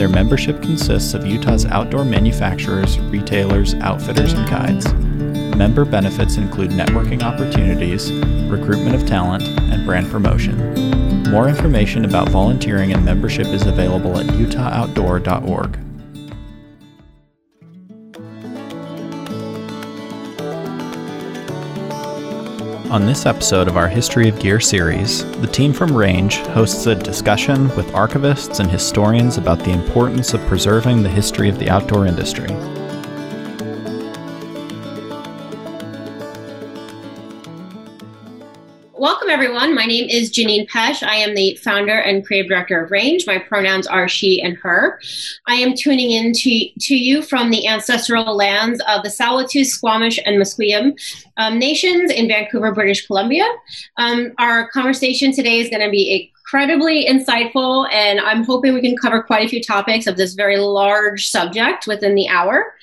Their membership consists of Utah's outdoor manufacturers, retailers, outfitters, and guides. Member benefits include networking opportunities, recruitment of talent, and brand promotion. More information about volunteering and membership is available at utahoutdoor.org. On this episode of our History of Gear series, the team from Range hosts a discussion with archivists and historians about the importance of preserving the history of the outdoor industry. Everyone. My name is Janine Pesh. I am the founder and creative director of Range. My pronouns are she and her. I am tuning in to, to you from the ancestral lands of the Tsawwassen, Squamish, and Musqueam um, nations in Vancouver, British Columbia. Um, our conversation today is going to be a incredibly insightful, and I'm hoping we can cover quite a few topics of this very large subject within the hour.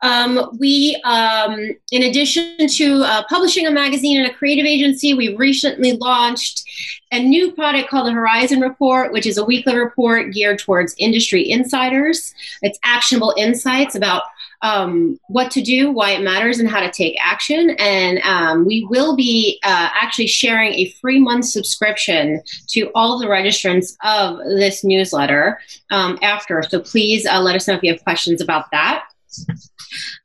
Um, we, um, in addition to uh, publishing a magazine and a creative agency, we recently launched a new product called the Horizon Report, which is a weekly report geared towards industry insiders. It's actionable insights about um, what to do, why it matters, and how to take action. And um, we will be uh, actually sharing a free month subscription to all the registrants of this newsletter um, after. So please uh, let us know if you have questions about that.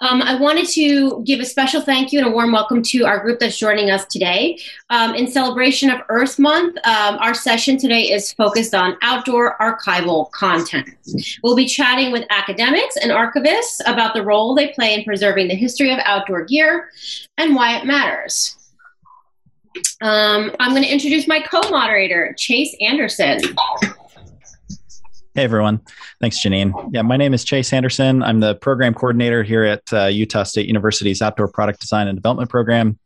Um, I wanted to give a special thank you and a warm welcome to our group that's joining us today. Um, in celebration of Earth Month, um, our session today is focused on outdoor archival content. We'll be chatting with academics and archivists about the role they play in preserving the history of outdoor gear and why it matters. Um, I'm going to introduce my co moderator, Chase Anderson. Hey, everyone. Thanks, Janine. Yeah, my name is Chase Anderson. I'm the program coordinator here at uh, Utah State University's Outdoor Product Design and Development Program.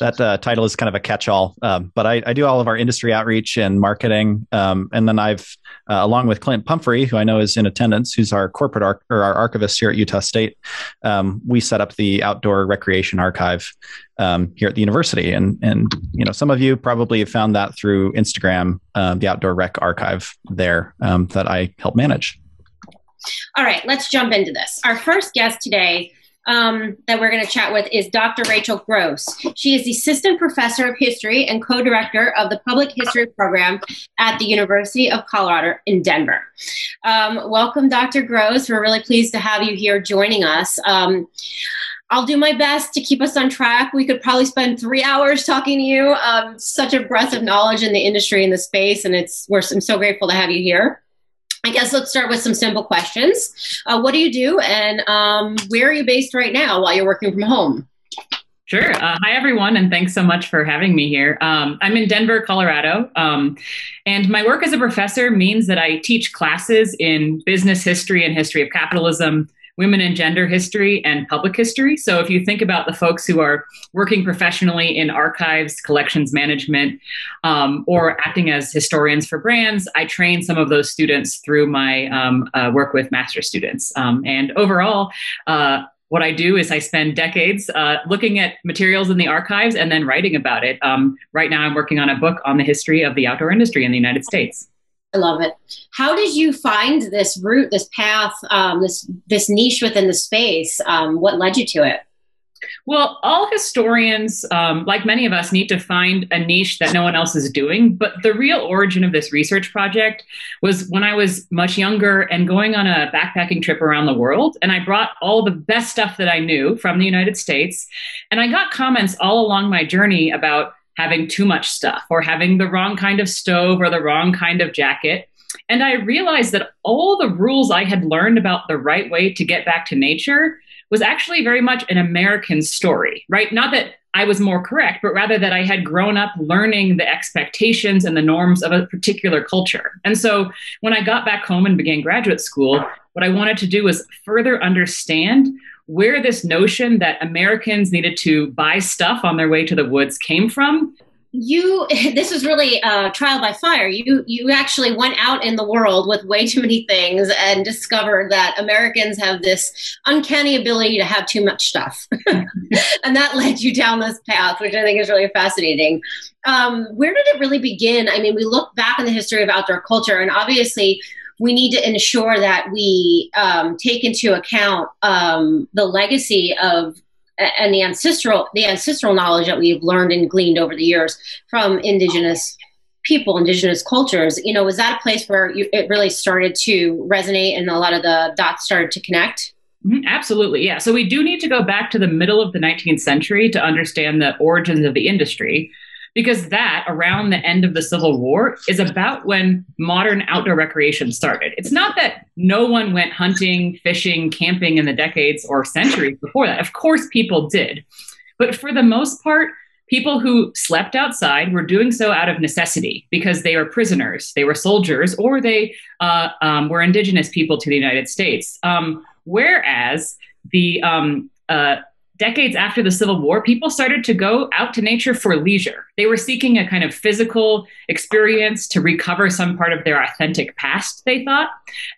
That uh, title is kind of a catch-all, um, but I, I, do all of our industry outreach and marketing, um, and then I've, uh, along with Clint Pumphrey, who I know is in attendance, who's our corporate or our archivist here at Utah State. Um, we set up the Outdoor Recreation Archive um, here at the university, and and you know some of you probably have found that through Instagram, uh, the Outdoor Rec Archive there um, that I help manage. All right, let's jump into this. Our first guest today um, that we're going to chat with is Dr. Rachel Gross. She is the assistant professor of history and co director of the public history program at the University of Colorado in Denver. Um, welcome, Dr. Gross. We're really pleased to have you here joining us. Um, I'll do my best to keep us on track. We could probably spend three hours talking to you. Um, such a breadth of knowledge in the industry and the space, and it's we're I'm so grateful to have you here. I guess let's start with some simple questions. Uh, what do you do, and um, where are you based right now while you're working from home? Sure. Uh, hi, everyone, and thanks so much for having me here. Um, I'm in Denver, Colorado, um, and my work as a professor means that I teach classes in business history and history of capitalism, women and gender history and public history. So if you think about the folks who are working professionally in archives, collections management, um, or acting as historians for brands, I train some of those students through my um, uh, work with master students. Um, and overall, uh, what I do is I spend decades uh, looking at materials in the archives and then writing about it. Um, right now, I'm working on a book on the history of the outdoor industry in the United States. I love it. How did you find this route, this path, um, this this niche within the space? Um, what led you to it? Well, all historians, um, like many of us, need to find a niche that no one else is doing. But the real origin of this research project was when I was much younger and going on a backpacking trip around the world. And I brought all the best stuff that I knew from the United States. And I got comments all along my journey about having too much stuff or having the wrong kind of stove or the wrong kind of jacket. And I realized that all the rules I had learned about the right way to get back to nature was actually very much an American story, right? Not that I was more correct, but rather that I had grown up learning the expectations and the norms of a particular culture. And so when I got back home and began graduate school, what I wanted to do was further understand where this notion that Americans needed to buy stuff on their way to the woods came from. You this was really a trial by fire. You you actually went out in the world with way too many things and discovered that americans have this uncanny ability to have too much stuff. And that led you down this path which i think is really fascinating. Um, where did it really begin? I mean we look back in the history of outdoor culture and obviously we need to ensure that we um, take into account um, the legacy of and the ancestral the ancestral knowledge that we've learned and gleaned over the years from indigenous people indigenous cultures. You know was that a place where you, it really started to resonate and a lot of the dots started to connect? Mm-hmm, Absolutely, yeah. So we do need to go back to the middle of the 19th century to understand the origins of the industry because that around the end of the Civil War is about when modern outdoor recreation started. It's not that no one went hunting, fishing, camping in the decades or centuries before that. Of course, people did. But for the most part, people who slept outside were doing so out of necessity because they were prisoners, they were soldiers, or they uh, um, were indigenous people to the United States. Um, whereas the um, uh, decades after the Civil War, people started to go out to nature for leisure. They were seeking a kind of physical experience to recover some part of their authentic past, they thought.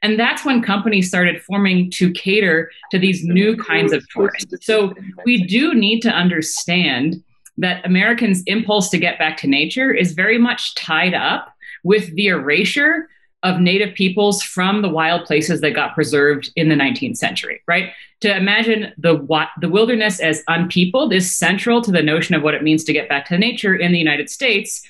And that's when companies started forming to cater to these new kinds of tourists. So we do need to understand that Americans' impulse to get back to nature is very much tied up with the erasure of native peoples from the wild places that got preserved in the 19th century, right? To imagine the the wilderness as unpeopled is central to the notion of what it means to get back to nature in the United States.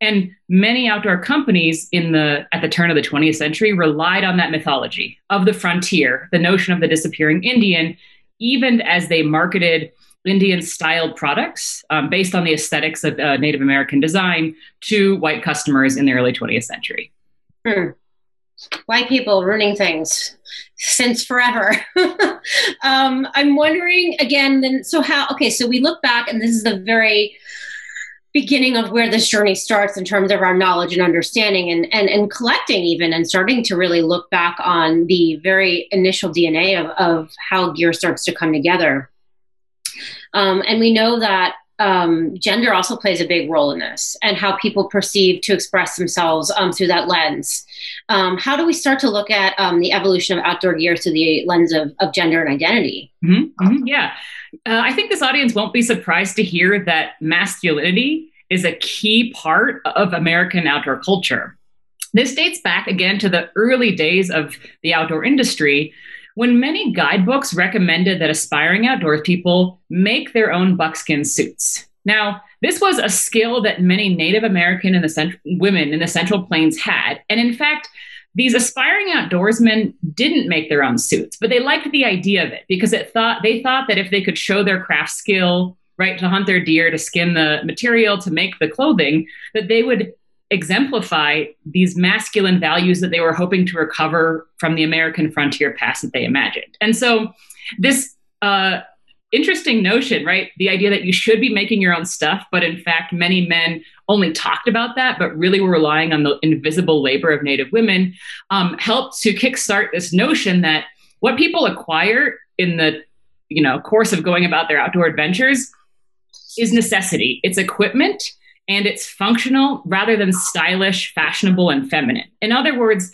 And many outdoor companies in the at the turn of the 20th century relied on that mythology of the frontier, the notion of the disappearing Indian, even as they marketed Indian styled products um, based on the aesthetics of uh, Native American design to white customers in the early 20th century. Hmm white people ruining things since forever. um, I'm wondering again, then, so how, okay, so we look back and this is the very beginning of where this journey starts in terms of our knowledge and understanding and, and, and collecting even and starting to really look back on the very initial DNA of, of how gear starts to come together. Um, and we know that um, gender also plays a big role in this and how people perceive to express themselves um, through that lens. Um, how do we start to look at um, the evolution of outdoor gear through the lens of, of gender and identity? Mm-hmm, mm-hmm, yeah. Uh, I think this audience won't be surprised to hear that masculinity is a key part of American outdoor culture. This dates back again to the early days of the outdoor industry when many guidebooks recommended that aspiring outdoors people make their own buckskin suits. Now, this was a skill that many Native American and the cent- women in the Central Plains had. And in fact, these aspiring outdoorsmen didn't make their own suits, but they liked the idea of it because it thought they thought that if they could show their craft skill, right, to hunt their deer, to skin the material, to make the clothing, that they would exemplify these masculine values that they were hoping to recover from the American frontier past that they imagined. And so, this uh, interesting notion, right? The idea that you should be making your own stuff, but in fact, many men only talked about that, but really were relying on the invisible labor of Native women, um, helped to kickstart this notion that what people acquire in the you know course of going about their outdoor adventures is necessity. It's equipment and it's functional rather than stylish, fashionable, and feminine. In other words,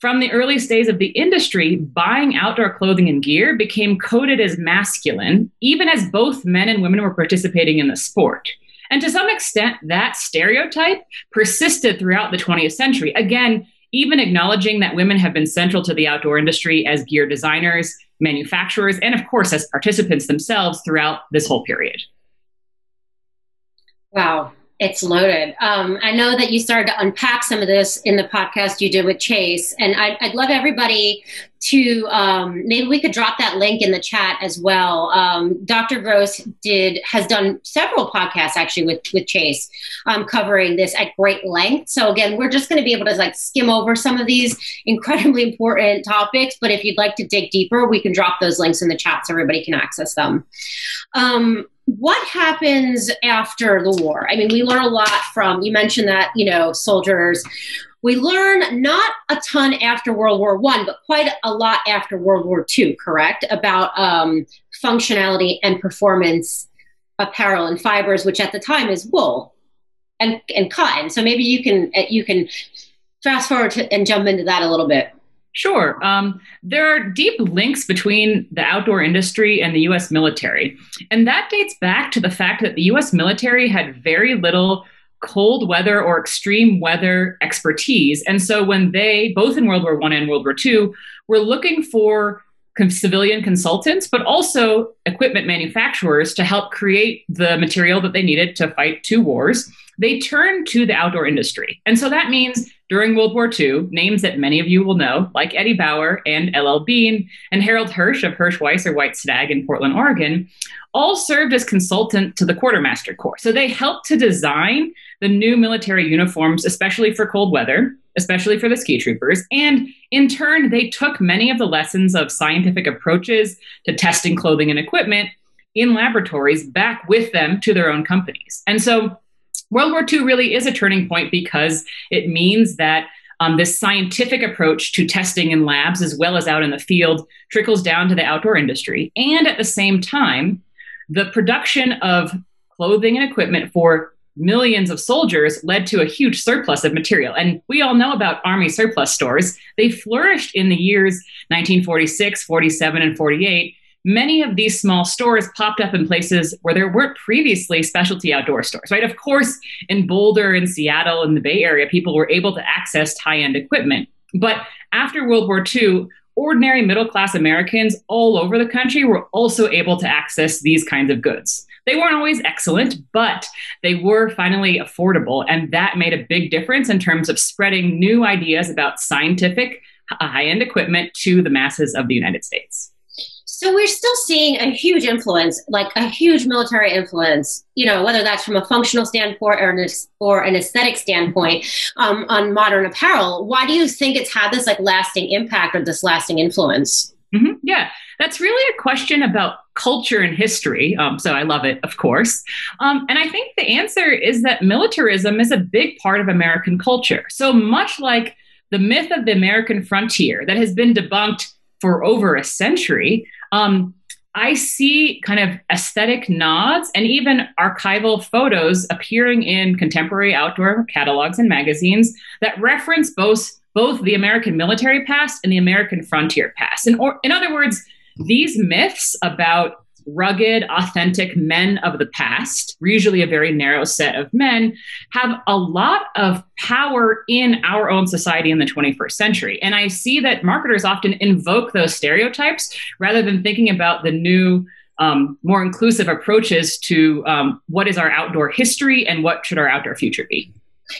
from the earliest days of the industry, buying outdoor clothing and gear became coded as masculine, even as both men and women were participating in the sport. And to some extent, that stereotype persisted throughout the 20th century. Again, even acknowledging that women have been central to the outdoor industry as gear designers, manufacturers, and of course, as participants themselves throughout this whole period. Wow. It's loaded. Um, I know that you started to unpack some of this in the podcast you did with Chase, and I'd, I'd love everybody to um, maybe we could drop that link in the chat as well. Um, Dr. Gross did has done several podcasts actually with with Chase um, covering this at great length. So again, we're just going to be able to like skim over some of these incredibly important topics. But if you'd like to dig deeper, we can drop those links in the chat so everybody can access them. Um, what happens after the war? I mean, we learn a lot from, you mentioned that, you know, soldiers. We learn not a ton after World War One, but quite a lot after World War Two, correct? About um, functionality and performance apparel and fibers, which at the time is wool and, and cotton. So maybe you can you can fast forward to, and jump into that a little bit. Sure. Um, there are deep links between the outdoor industry and the US military. And that dates back to the fact that the US military had very little cold weather or extreme weather expertise. And so when they, both in World War I and World War II, were looking for civilian consultants, but also equipment manufacturers to help create the material that they needed to fight two wars, they turned to the outdoor industry. And so that means during World War II, names that many of you will know, like Eddie Bauer and LL Bean and Harold Hirsch of Hirsch Weis or White Stag in Portland, Oregon, all served as consultant to the Quartermaster Corps. So they helped to design the new military uniforms, especially for cold weather, especially for the ski troopers. And in turn, they took many of the lessons of scientific approaches to testing clothing and equipment in laboratories back with them to their own companies. And so World War II really is a turning point because it means that um, this scientific approach to testing in labs as well as out in the field trickles down to the outdoor industry. And at the same time, the production of clothing and equipment for millions of soldiers led to a huge surplus of material. And we all know about Army surplus stores. They flourished in the years 1946, 47, and 48 many of these small stores popped up in places where there weren't previously specialty outdoor stores, right? Of course, in Boulder and Seattle and the Bay Area, people were able to access high end equipment. But after World War II, ordinary middle class Americans all over the country were also able to access these kinds of goods. They weren't always excellent, but they were finally affordable. And that made a big difference in terms of spreading new ideas about scientific uh, high end equipment to the masses of the United States. So we're still seeing a huge influence, like a huge military influence, you know, whether that's from a functional standpoint or an, or an aesthetic standpoint um, on modern apparel. Why do you think it's had this like lasting impact or this lasting influence? Mm-hmm. Yeah, that's really a question about culture and history. Um, so I love it, of course. Um, and I think the answer is that militarism is a big part of American culture. So much like the myth of the American frontier that has been debunked for over a century, um, I see kind of aesthetic nods and even archival photos appearing in contemporary outdoor catalogs and magazines that reference both both the American military past and the American frontier past. And or, in other words, these myths about rugged, authentic men of the past, usually a very narrow set of men, have a lot of power in our own society in the 21st century. And I see that marketers often invoke those stereotypes rather than thinking about the new. Um, more inclusive approaches to um, what is our outdoor history and what should our outdoor future be.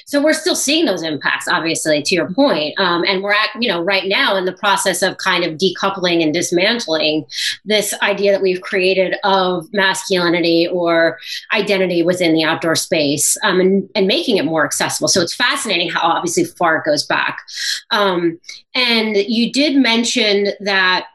So we're still seeing those impacts, obviously, to your point. Um, and we're at, you know, right now in the process of kind of decoupling and dismantling this idea that we've created of masculinity or identity within the outdoor space um, and, and making it more accessible. So it's fascinating how obviously far it goes back. Um, and you did mention that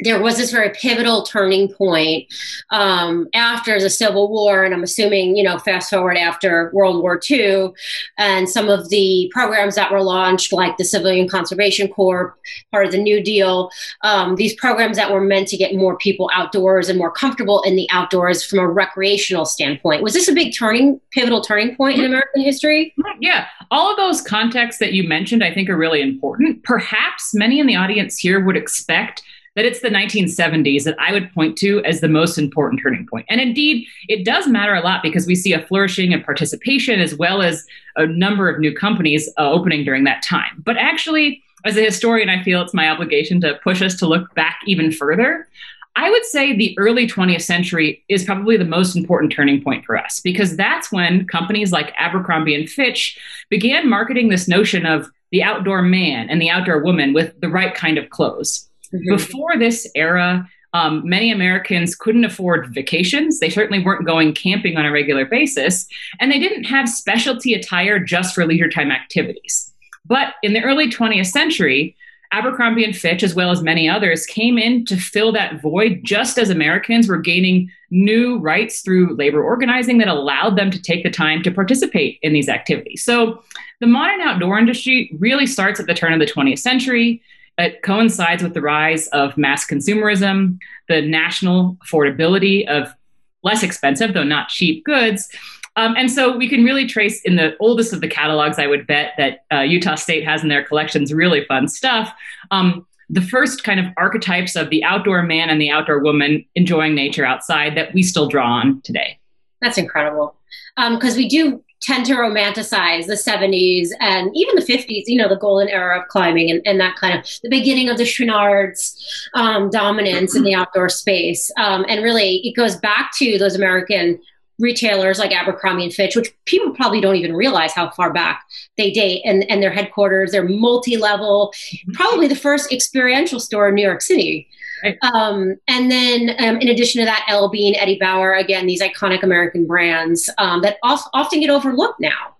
there was this very pivotal turning point um, after the Civil War, and I'm assuming, you know, fast forward after World War II, and some of the programs that were launched, like the Civilian Conservation Corps, part of the New Deal, um, these programs that were meant to get more people outdoors and more comfortable in the outdoors from a recreational standpoint. Was this a big turning, pivotal turning point in American history? Yeah, all of those contexts that you mentioned, I think, are really important. Perhaps many in the audience here would expect that it's the 1970s that I would point to as the most important turning point. And indeed, it does matter a lot because we see a flourishing of participation as well as a number of new companies uh, opening during that time. But actually, as a historian, I feel it's my obligation to push us to look back even further. I would say the early 20th century is probably the most important turning point for us because that's when companies like Abercrombie and Fitch began marketing this notion of the outdoor man and the outdoor woman with the right kind of clothes. Mm-hmm. Before this era, um, many Americans couldn't afford vacations. They certainly weren't going camping on a regular basis, and they didn't have specialty attire just for leisure time activities. But in the early 20th century, Abercrombie and Fitch, as well as many others, came in to fill that void just as Americans were gaining new rights through labor organizing that allowed them to take the time to participate in these activities. So the modern outdoor industry really starts at the turn of the 20th century. It coincides with the rise of mass consumerism, the national affordability of less expensive, though not cheap goods, um, and so we can really trace in the oldest of the catalogs, I would bet that uh, Utah State has in their collections really fun stuff. Um, the first kind of archetypes of the outdoor man and the outdoor woman enjoying nature outside that we still draw on today. That's incredible. Because um, we do tend to romanticize the 70s and even the 50s, you know, the golden era of climbing and, and that kind of the beginning of the Chouinard's um, dominance in the outdoor space. Um, and really, it goes back to those American retailers like Abercrombie and Fitch, which people probably don't even realize how far back they date, and, and their headquarters, they're multi-level, probably the first experiential store in New York City. Right. Um, and then, um, in addition to that, L. Bean, Eddie Bauer, again, these iconic American brands um, that often get overlooked now.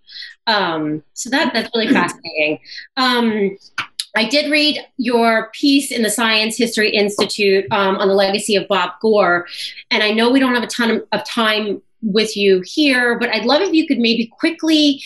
Um, so that that's really fascinating. Um, I did read your piece in the Science History Institute um, on the legacy of Bob Gore, and I know we don't have a ton of time with you here, but I'd love if you could maybe quickly,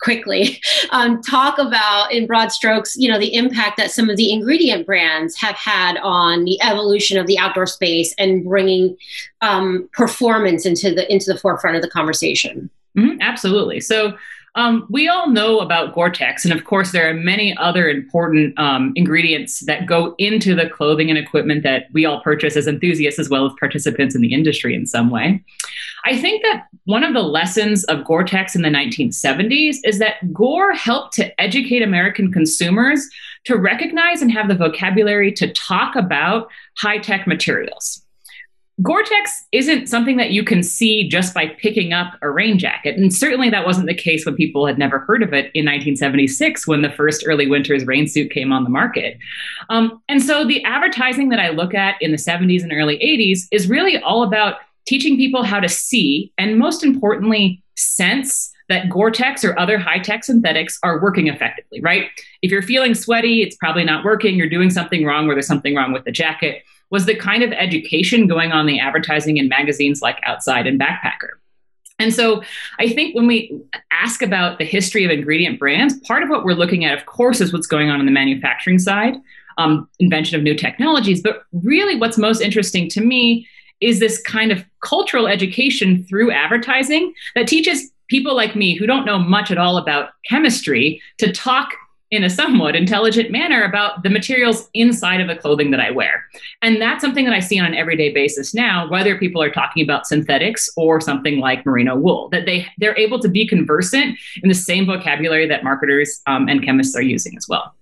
quickly um, talk about in broad strokes, you know, the impact that some of the ingredient brands have had on the evolution of the outdoor space and bringing um, performance into the into the forefront of the conversation. Mm-hmm, absolutely. So um, we all know about Gore-Tex, and of course, there are many other important um, ingredients that go into the clothing and equipment that we all purchase as enthusiasts as well as participants in the industry in some way. I think that one of the lessons of Gore-Tex in the 1970s is that Gore helped to educate American consumers to recognize and have the vocabulary to talk about high-tech materials. Gore-Tex isn't something that you can see just by picking up a rain jacket. And certainly that wasn't the case when people had never heard of it in 1976 when the first Early Winters rain suit came on the market. Um, and so the advertising that I look at in the 70s and early 80s is really all about teaching people how to see and most importantly, sense that Gore-Tex or other high-tech synthetics are working effectively, right? If you're feeling sweaty, it's probably not working, you're doing something wrong or there's something wrong with the jacket was the kind of education going on the advertising in magazines like Outside and Backpacker. And so I think when we ask about the history of ingredient brands, part of what we're looking at, of course, is what's going on in the manufacturing side, um, invention of new technologies. But really, what's most interesting to me is this kind of cultural education through advertising that teaches people like me who don't know much at all about chemistry to talk in a somewhat intelligent manner about the materials inside of the clothing that I wear. And that's something that I see on an everyday basis now, whether people are talking about synthetics or something like merino wool, that they, they're able to be conversant in the same vocabulary that marketers um, and chemists are using as well.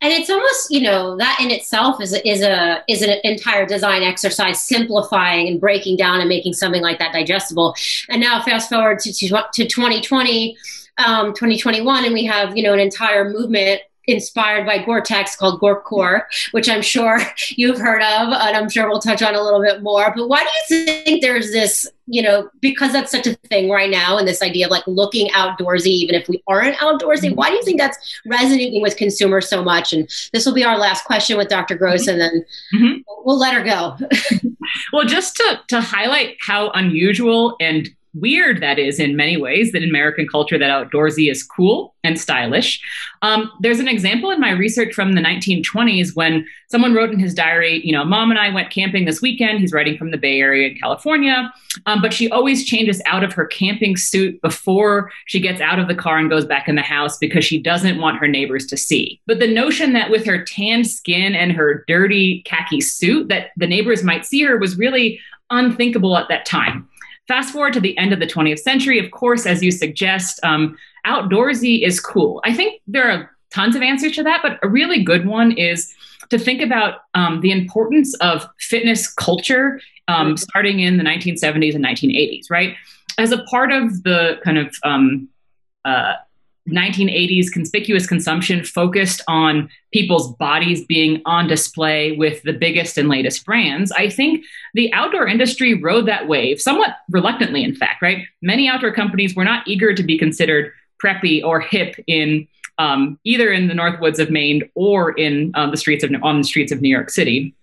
And it's almost, you know, that in itself is a, is a is an entire design exercise, simplifying and breaking down and making something like that digestible. And now, fast forward to to, to 2020 um, 2021, and we have you know an entire movement inspired by Gore-Tex called Gorecore, which I'm sure you've heard of, and I'm sure we'll touch on a little bit more. But why do you think there's this, you know, because that's such a thing right now, and this idea of like looking outdoorsy, even if we aren't outdoorsy, mm-hmm. why do you think that's resonating with consumers so much? And this will be our last question with Dr. Gross, mm-hmm. and then mm-hmm. we'll let her go. well, just to to highlight how unusual and weird that is in many ways that in American culture that outdoorsy is cool and stylish. Um, there's an example in my research from the 1920s when someone wrote in his diary, you know, mom and I went camping this weekend. He's writing from the Bay Area in California, um, but she always changes out of her camping suit before she gets out of the car and goes back in the house because she doesn't want her neighbors to see. But the notion that with her tanned skin and her dirty khaki suit that the neighbors might see her was really unthinkable at that time. Fast forward to the end of the 20th century, of course, as you suggest, um, outdoorsy is cool. I think there are tons of answers to that, but a really good one is to think about um, the importance of fitness culture um, starting in the 1970s and 1980s, right? As a part of the kind of um, uh, 1980s conspicuous consumption focused on people's bodies being on display with the biggest and latest brands, I think the outdoor industry rode that wave somewhat reluctantly, in fact, right? Many outdoor companies were not eager to be considered preppy or hip in um, either in the North Woods of Maine or in um, the streets of on the streets of New York City.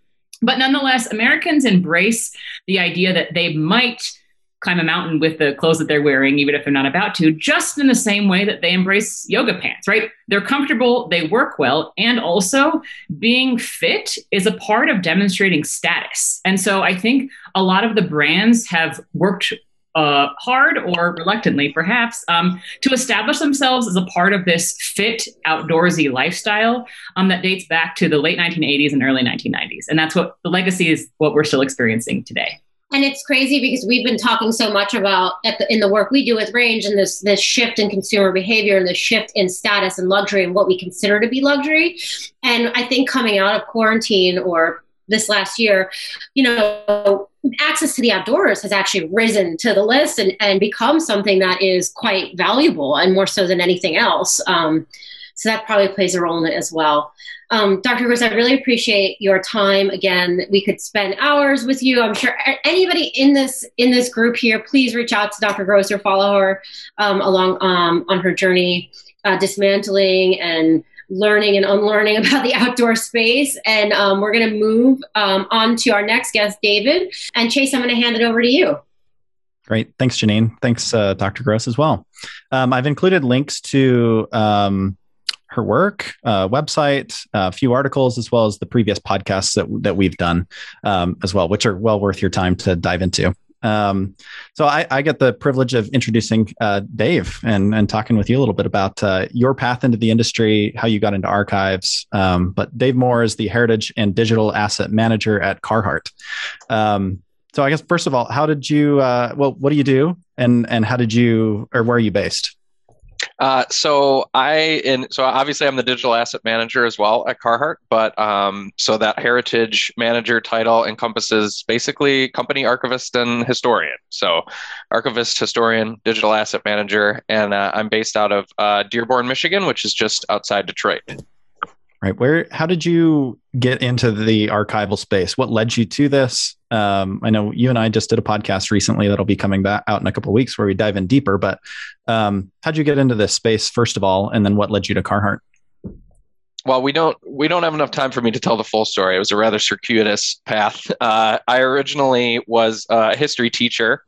But nonetheless, Americans embrace the idea that they might climb a mountain with the clothes that they're wearing, even if they're not about to, just in the same way that they embrace yoga pants, right? They're comfortable, they work well, and also being fit is a part of demonstrating status. And so I think a lot of the brands have worked uh, hard or reluctantly, perhaps, um, to establish themselves as a part of this fit, outdoorsy lifestyle um, that dates back to the late 1980s and early 1990s. And that's what the legacy is what we're still experiencing today. And it's crazy because we've been talking so much about the, in the work we do with Range and this this shift in consumer behavior and the shift in status and luxury and what we consider to be luxury. And I think coming out of quarantine or this last year, you know, access to the outdoors has actually risen to the list and, and become something that is quite valuable and more so than anything else. Um, so that probably plays a role in it as well. Um, Dr. Gross, I really appreciate your time. Again, we could spend hours with you. I'm sure anybody in this in this group here, please reach out to Dr. Gross or follow her um, along um, on her journey, uh, dismantling and learning and unlearning about the outdoor space. And um, we're going to move um, on to our next guest, David. And Chase, I'm going to hand it over to you. Great. Thanks, Janine. Thanks, uh, Dr. Gross, as well. Um, I've included links to her work, uh, website, a few articles, as well as the previous podcasts that, that we've done um, as well, which are well worth your time to dive into. Um, so I, I, get the privilege of introducing uh, Dave and, and talking with you a little bit about uh, your path into the industry, how you got into archives. Um, but Dave Moore is the Heritage and Digital Asset Manager at Carhartt. Um, so I guess first of all, how did you? Uh, well, what do you do, and and how did you, or where are you based? Uh, so I and so obviously I'm the digital asset manager as well at Carhartt, but um, so that heritage manager title encompasses basically company archivist and historian. So archivist, historian, digital asset manager, and uh, I'm based out of uh, Dearborn, Michigan, which is just outside Detroit. Right. Where? How did you get into the archival space? What led you to this? Um, I know you and I just did a podcast recently that'll be coming back out in a couple of weeks where we dive in deeper. But um, how'd you get into this space first of all, and then what led you to Carhartt? Well, we don't we don't have enough time for me to tell the full story. It was a rather circuitous path. Uh, I originally was a history teacher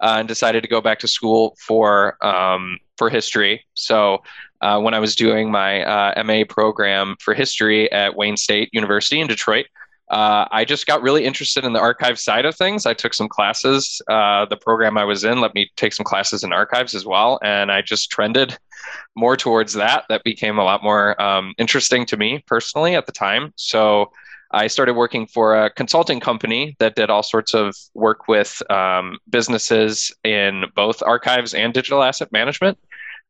uh, and decided to go back to school for um, for history. So uh, when I was doing my uh, MA program for history at Wayne State University in Detroit, uh, I just got really interested in the archive side of things. I took some classes. Uh, the program I was in let me take some classes in archives as well, and I just trended more towards that. That became a lot more um, interesting to me personally at the time. So I started working for a consulting company that did all sorts of work with um, businesses in both archives and digital asset management.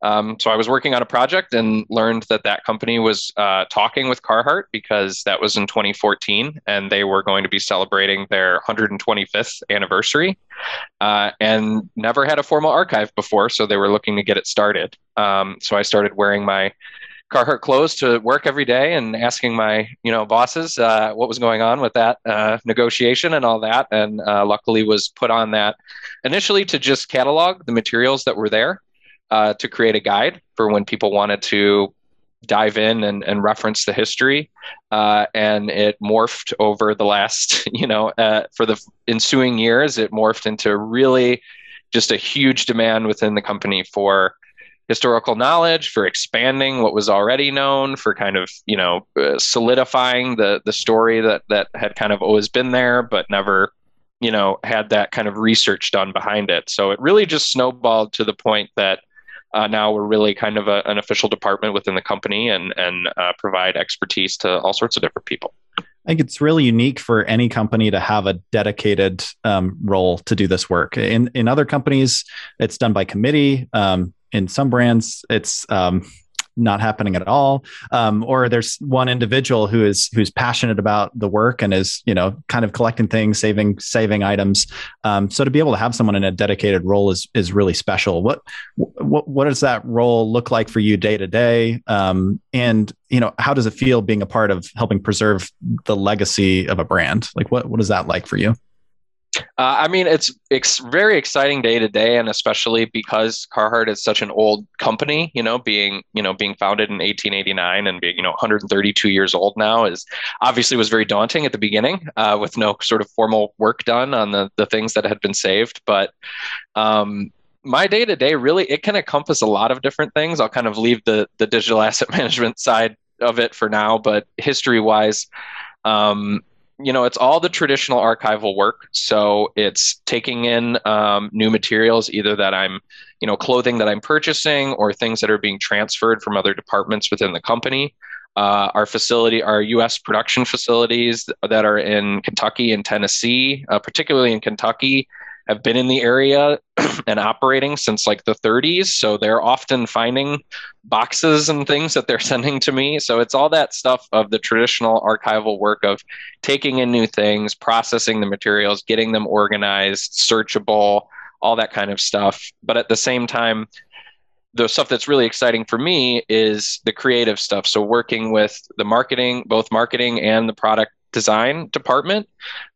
Um, so I was working on a project and learned that that company was uh, talking with Carhartt because that was in 2014 and they were going to be celebrating their 125th anniversary uh, and never had a formal archive before. So they were looking to get it started. Um, so I started wearing my Carhartt clothes to work every day and asking my you know bosses uh, what was going on with that uh, negotiation and all that, and uh, luckily was put on that initially to just catalog the materials that were there uh, to create a guide for when people wanted to dive in and, and reference the history. Uh, and it morphed over the last, you know, uh, for the ensuing years, it morphed into really just a huge demand within the company for historical knowledge for expanding what was already known for kind of you know uh, solidifying the the story that that had kind of always been there but never you know had that kind of research done behind it so it really just snowballed to the point that uh, now we're really kind of a, an official department within the company and and uh, provide expertise to all sorts of different people. I think it's really unique for any company to have a dedicated um, role to do this work. In in other companies, it's done by committee. Um, in some brands, it's um, not happening at all, um, or there's one individual who is who's passionate about the work and is you know kind of collecting things, saving saving items. Um, so to be able to have someone in a dedicated role is is really special. What what what does that role look like for you day to day? Um, and you know how does it feel being a part of helping preserve the legacy of a brand? Like what what is that like for you? Uh, I mean, it's it's very exciting day to day, and especially because Carhartt is such an old company. You know, being you know being founded in 1889 and being you know 132 years old now is obviously was very daunting at the beginning, uh, with no sort of formal work done on the the things that had been saved. But um, my day to day really it can encompass a lot of different things. I'll kind of leave the the digital asset management side of it for now, but history wise. Um, you know, it's all the traditional archival work. So it's taking in um, new materials, either that I'm, you know, clothing that I'm purchasing or things that are being transferred from other departments within the company. Uh, our facility, our U.S. production facilities that are in Kentucky and Tennessee, uh, particularly in Kentucky, have been in the area and operating since like the 30s. So they're often finding boxes and things that they're sending to me. So it's all that stuff of the traditional archival work of taking in new things, processing the materials, getting them organized, searchable, all that kind of stuff. But at the same time, the stuff that's really exciting for me is the creative stuff. So working with the marketing, both marketing and the product design department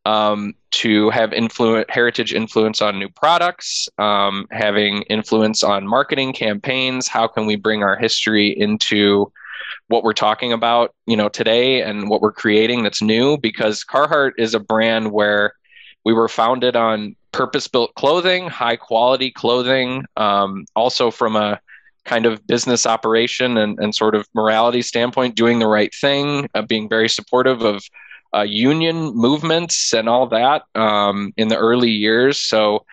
um, to have influence heritage influence on new products um, having influence on marketing campaigns how can we bring our history into what we're talking about you know today and what we're creating that's new because carhartt is a brand where we were founded on purpose built clothing high quality clothing um, also from a kind of business operation and, and sort of morality standpoint doing the right thing uh, being very supportive of uh, union movements and all that um, in the early years. So,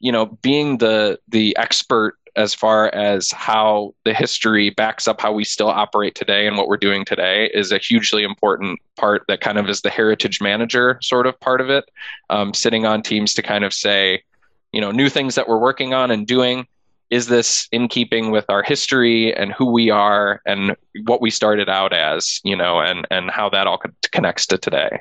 you know, being the the expert as far as how the history backs up how we still operate today and what we're doing today is a hugely important part that kind of is the heritage manager sort of part of it um, sitting on teams to kind of say you know new things that we're working on and doing is this in keeping with our history and who we are and what we started out as you know and and how that all connects to today?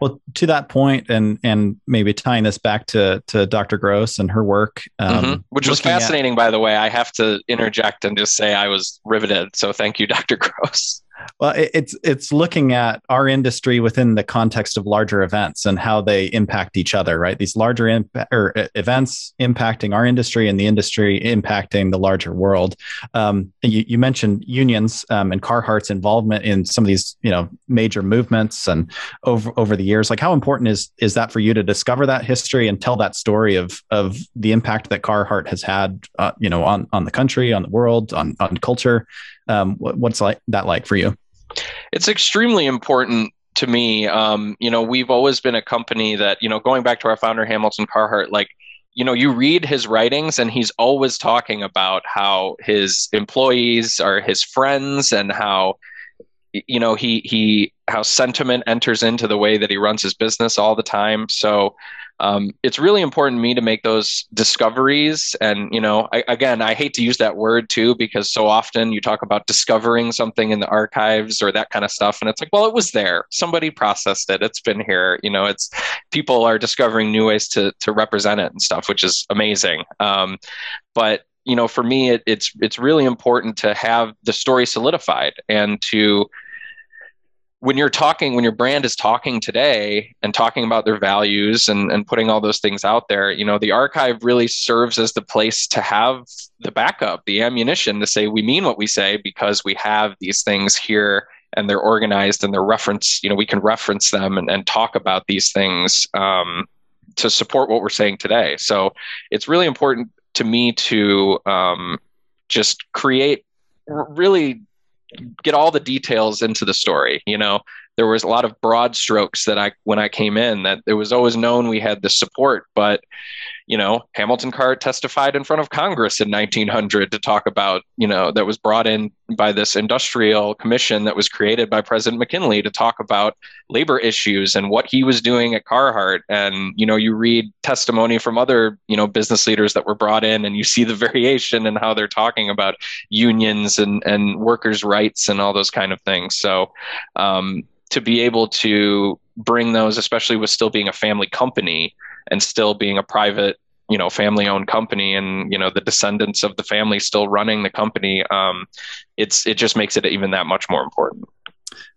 Well to that point and and maybe tying this back to to dr gross and her work um, mm-hmm. which was fascinating at, by the way. I have to interject and just say i was riveted. So thank you dr gross well, it's it's looking at our industry within the context of larger events and how they impact each other, right? These larger imp- or events impacting our industry and the industry impacting the larger world. Um, you, you, mentioned unions um, and Carhartt's involvement in some of these, you know, major movements and over over the years. Like, how important is is that for you to discover that history and tell that story of of the impact that Carhartt has had, uh, you know, on on the country, on the world, on on culture? Um, what, what's like that like for you? It's extremely important to me. Um, you know, we've always been a company that, you know, going back to our founder Hamilton Carhartt, like, you know, you read his writings and he's always talking about how his employees are his friends and how you know he he how sentiment enters into the way that he runs his business all the time so um, it's really important to me to make those discoveries and you know I, again i hate to use that word too because so often you talk about discovering something in the archives or that kind of stuff and it's like well it was there. Somebody processed it. It's been here. You know it's people are discovering new ways to to represent it and stuff which is amazing. Um, but you know for me it, it's it's really important to have the story solidified and to when you're talking, when your brand is talking today and talking about their values and, and putting all those things out there, you know, the archive really serves as the place to have the backup, the ammunition to say we mean what we say because we have these things here and they're organized and they're reference, you know, we can reference them and, and talk about these things um, to support what we're saying today. So it's really important to me to um, just create really get all the details into the story. You know, there was a lot of broad strokes that I when I came in that it was always known we had the support, but you know, Hamilton Carhartt testified in front of Congress in 1900 to talk about, you know, that was brought in by this industrial commission that was created by President McKinley to talk about labor issues and what he was doing at Carhartt. And, you know, you read testimony from other, you know, business leaders that were brought in and you see the variation in how they're talking about unions and, and workers' rights and all those kind of things. So, um, to be able to bring those, especially with still being a family company, and still being a private you know family owned company and you know the descendants of the family still running the company um, it's it just makes it even that much more important.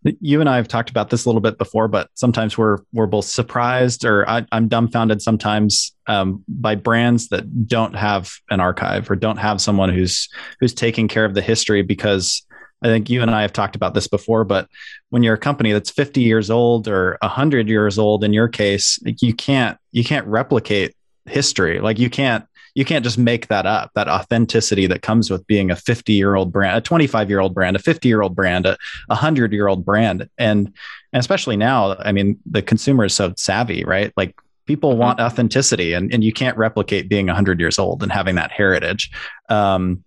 You and I have talked about this a little bit before, but sometimes we're we're both surprised or I, am dumbfounded sometimes um, by brands that don't have an archive or don't have someone who's who's taking care of the history because I think you and I have talked about this before, but when you're a company that's 50 years old or 100 years old in your case, you can't you can't replicate history. Like you can't you can't just make that up. That authenticity that comes with being a 50 year old brand, a 25 year old brand, a 50 year old brand, a 100 year old brand, and, and especially now, I mean, the consumer is so savvy, right? Like people mm-hmm. want authenticity, and and you can't replicate being 100 years old and having that heritage. Um,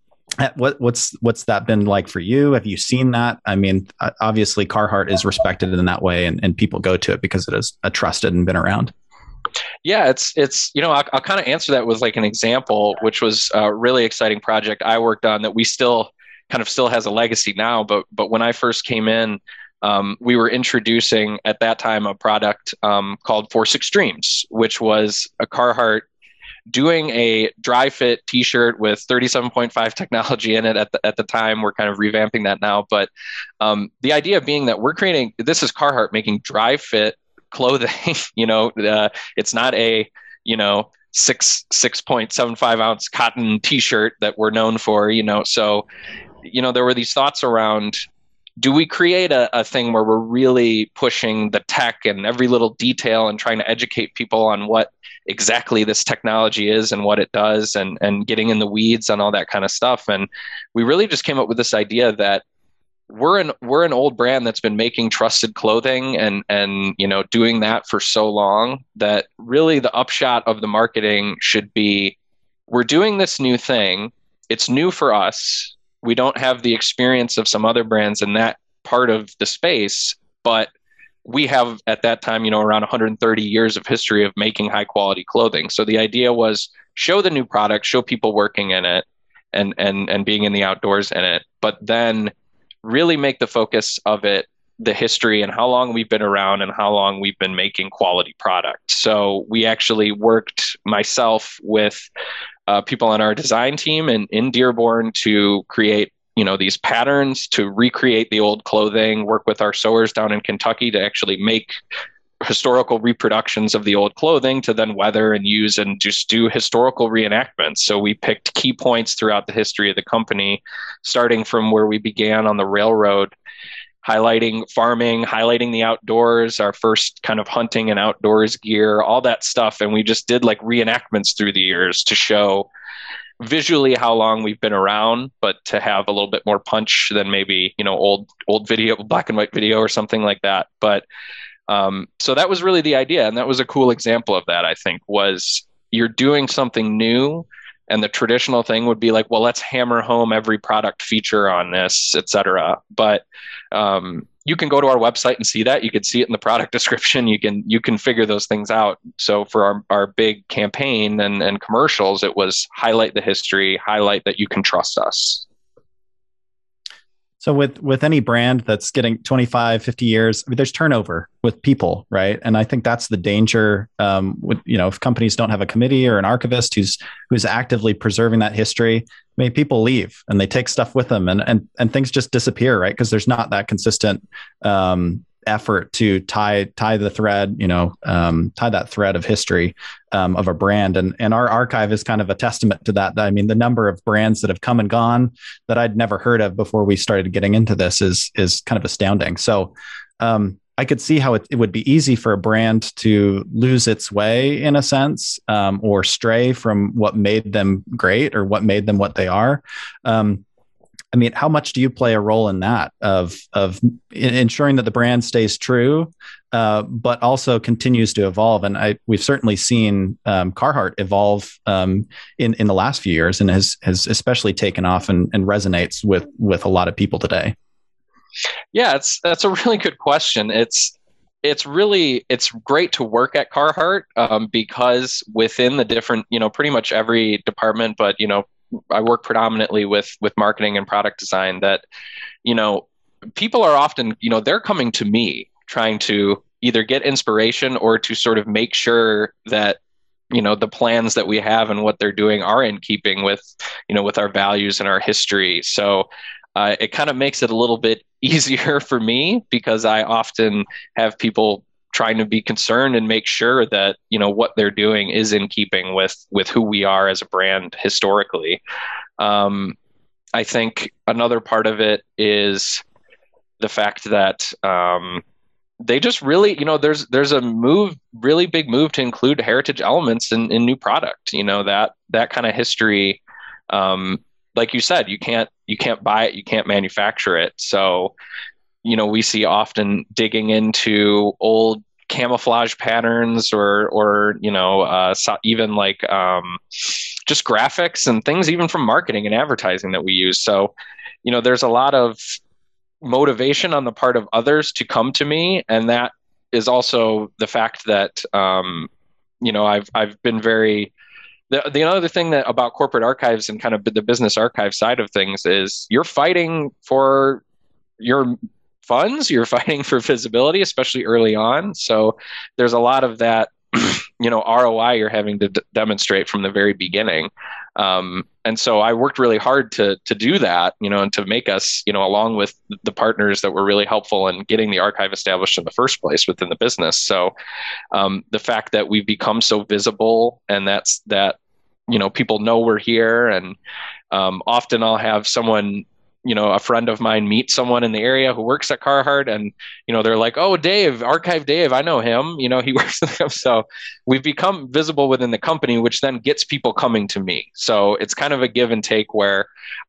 what what's what's that been like for you? Have you seen that? I mean, obviously Carhartt is respected in that way, and, and people go to it because it is a trusted and been around. Yeah, it's it's you know I'll, I'll kind of answer that with like an example, which was a really exciting project I worked on that we still kind of still has a legacy now. But but when I first came in, um, we were introducing at that time a product um, called Force Extremes, which was a Carhartt doing a dry fit t-shirt with 37.5 technology in it at the, at the time. We're kind of revamping that now but um, the idea being that we're creating this is carhartt making dry fit clothing you know uh, it's not a you know six six point seven five ounce cotton t-shirt that we're known for you know so you know there were these thoughts around do we create a, a thing where we're really pushing the tech and every little detail and trying to educate people on what exactly this technology is and what it does and and getting in the weeds and all that kind of stuff? And we really just came up with this idea that we're an we're an old brand that's been making trusted clothing and and you know doing that for so long that really the upshot of the marketing should be we're doing this new thing. It's new for us we don't have the experience of some other brands in that part of the space but we have at that time you know around 130 years of history of making high quality clothing. So the idea was show the new product show people working in it and and and being in the outdoors in it but then really make the focus of it the history and how long we've been around and how long we've been making quality product. So we actually worked myself with uh, people on our design team and in dearborn to create you know these patterns to recreate the old clothing work with our sewers down in kentucky to actually make historical reproductions of the old clothing to then weather and use and just do historical reenactments. So we picked key points throughout the history of the company, starting from where we began on the railroad, highlighting farming, highlighting the outdoors, our first kind of hunting and outdoors gear, all that stuff. And we just did like reenactments through the years to show visually how long we've been around, but to have a little bit more punch than maybe you know old old video, black and white video or something like that. But um, so that was really the idea, and that was a cool example of that. I think was you're doing something new, and the traditional thing would be like, well, let's hammer home every product feature on this, etc. But um, you can go to our website and see that. You can see it in the product description. You can you can figure those things out. So for our, our big campaign and, and commercials, it was highlight the history, highlight that you can trust us. So with with any brand that's getting 25, 50 years, I mean, there's turnover with people, right? And I think that's the danger. Um, with you know, if companies don't have a committee or an archivist who's who's actively preserving that history, I mean, people leave and they take stuff with them, and and and things just disappear, right? Because there's not that consistent um, effort to tie tie the thread, you know, um, tie that thread of history um, of a brand, and and our archive is kind of a testament to that. I mean, the number of brands that have come and gone that I'd never heard of before we started getting into this is is kind of astounding. So. Um, I could see how it, it, would be easy for a brand to lose its way in a sense, um, or stray from what made them great or what made them what they are. Um, I mean, how much do you play a role in that of of ensuring that the brand stays true, uh, but also continues to evolve? And I we've certainly seen um, Carhartt evolve um, in in the last few years, and has has especially taken off and, and resonates with with a lot of people today. Yeah, it's that's a really good question. It's it's really it's great to work at Carhartt um, because within the different you know pretty much every department, but you know I work predominantly with with marketing and product design. That you know people are often you know they're coming to me trying to either get inspiration or to sort of make sure that you know the plans that we have and what they're doing are in keeping with you know with our values and our history so uh, it kind of makes it a little bit easier for me because I often have people trying to be concerned and make sure that you know what they're doing is in keeping with with who we are as a brand historically. Um, I think another part of it is the fact that um, they just really, you know, there's there's a move, really big move to include heritage elements in, in new product. You know that that kind of history um, like you said, you can't you can't buy it, you can't manufacture it. So, you know, we see often digging into old camouflage patterns or or you know uh, even like um, just graphics and things even from marketing and advertising that we use. So, you know, there's a lot of motivation on the part of others to come to me, and that is also the fact that um, you know I've I've been very the, the other thing that about corporate archives and kind of the business archive side of things is you're fighting for your funds you're fighting for visibility especially early on. So there's a lot of that you know roi you're having to d- demonstrate from the very beginning. Um, and so i worked really hard to to do that you know and to make us you know along with the partners that were really helpful in getting the archive established in the first place within the business. So um, the fact that we've become so visible and that's that you know people know we're here and um, often i'll have someone you know a friend of mine meet someone in the area who works at carhartt and you know they're like oh dave archive dave i know him you know he works with them so we've become visible within the company which then gets people coming to me so it's kind of a give and take where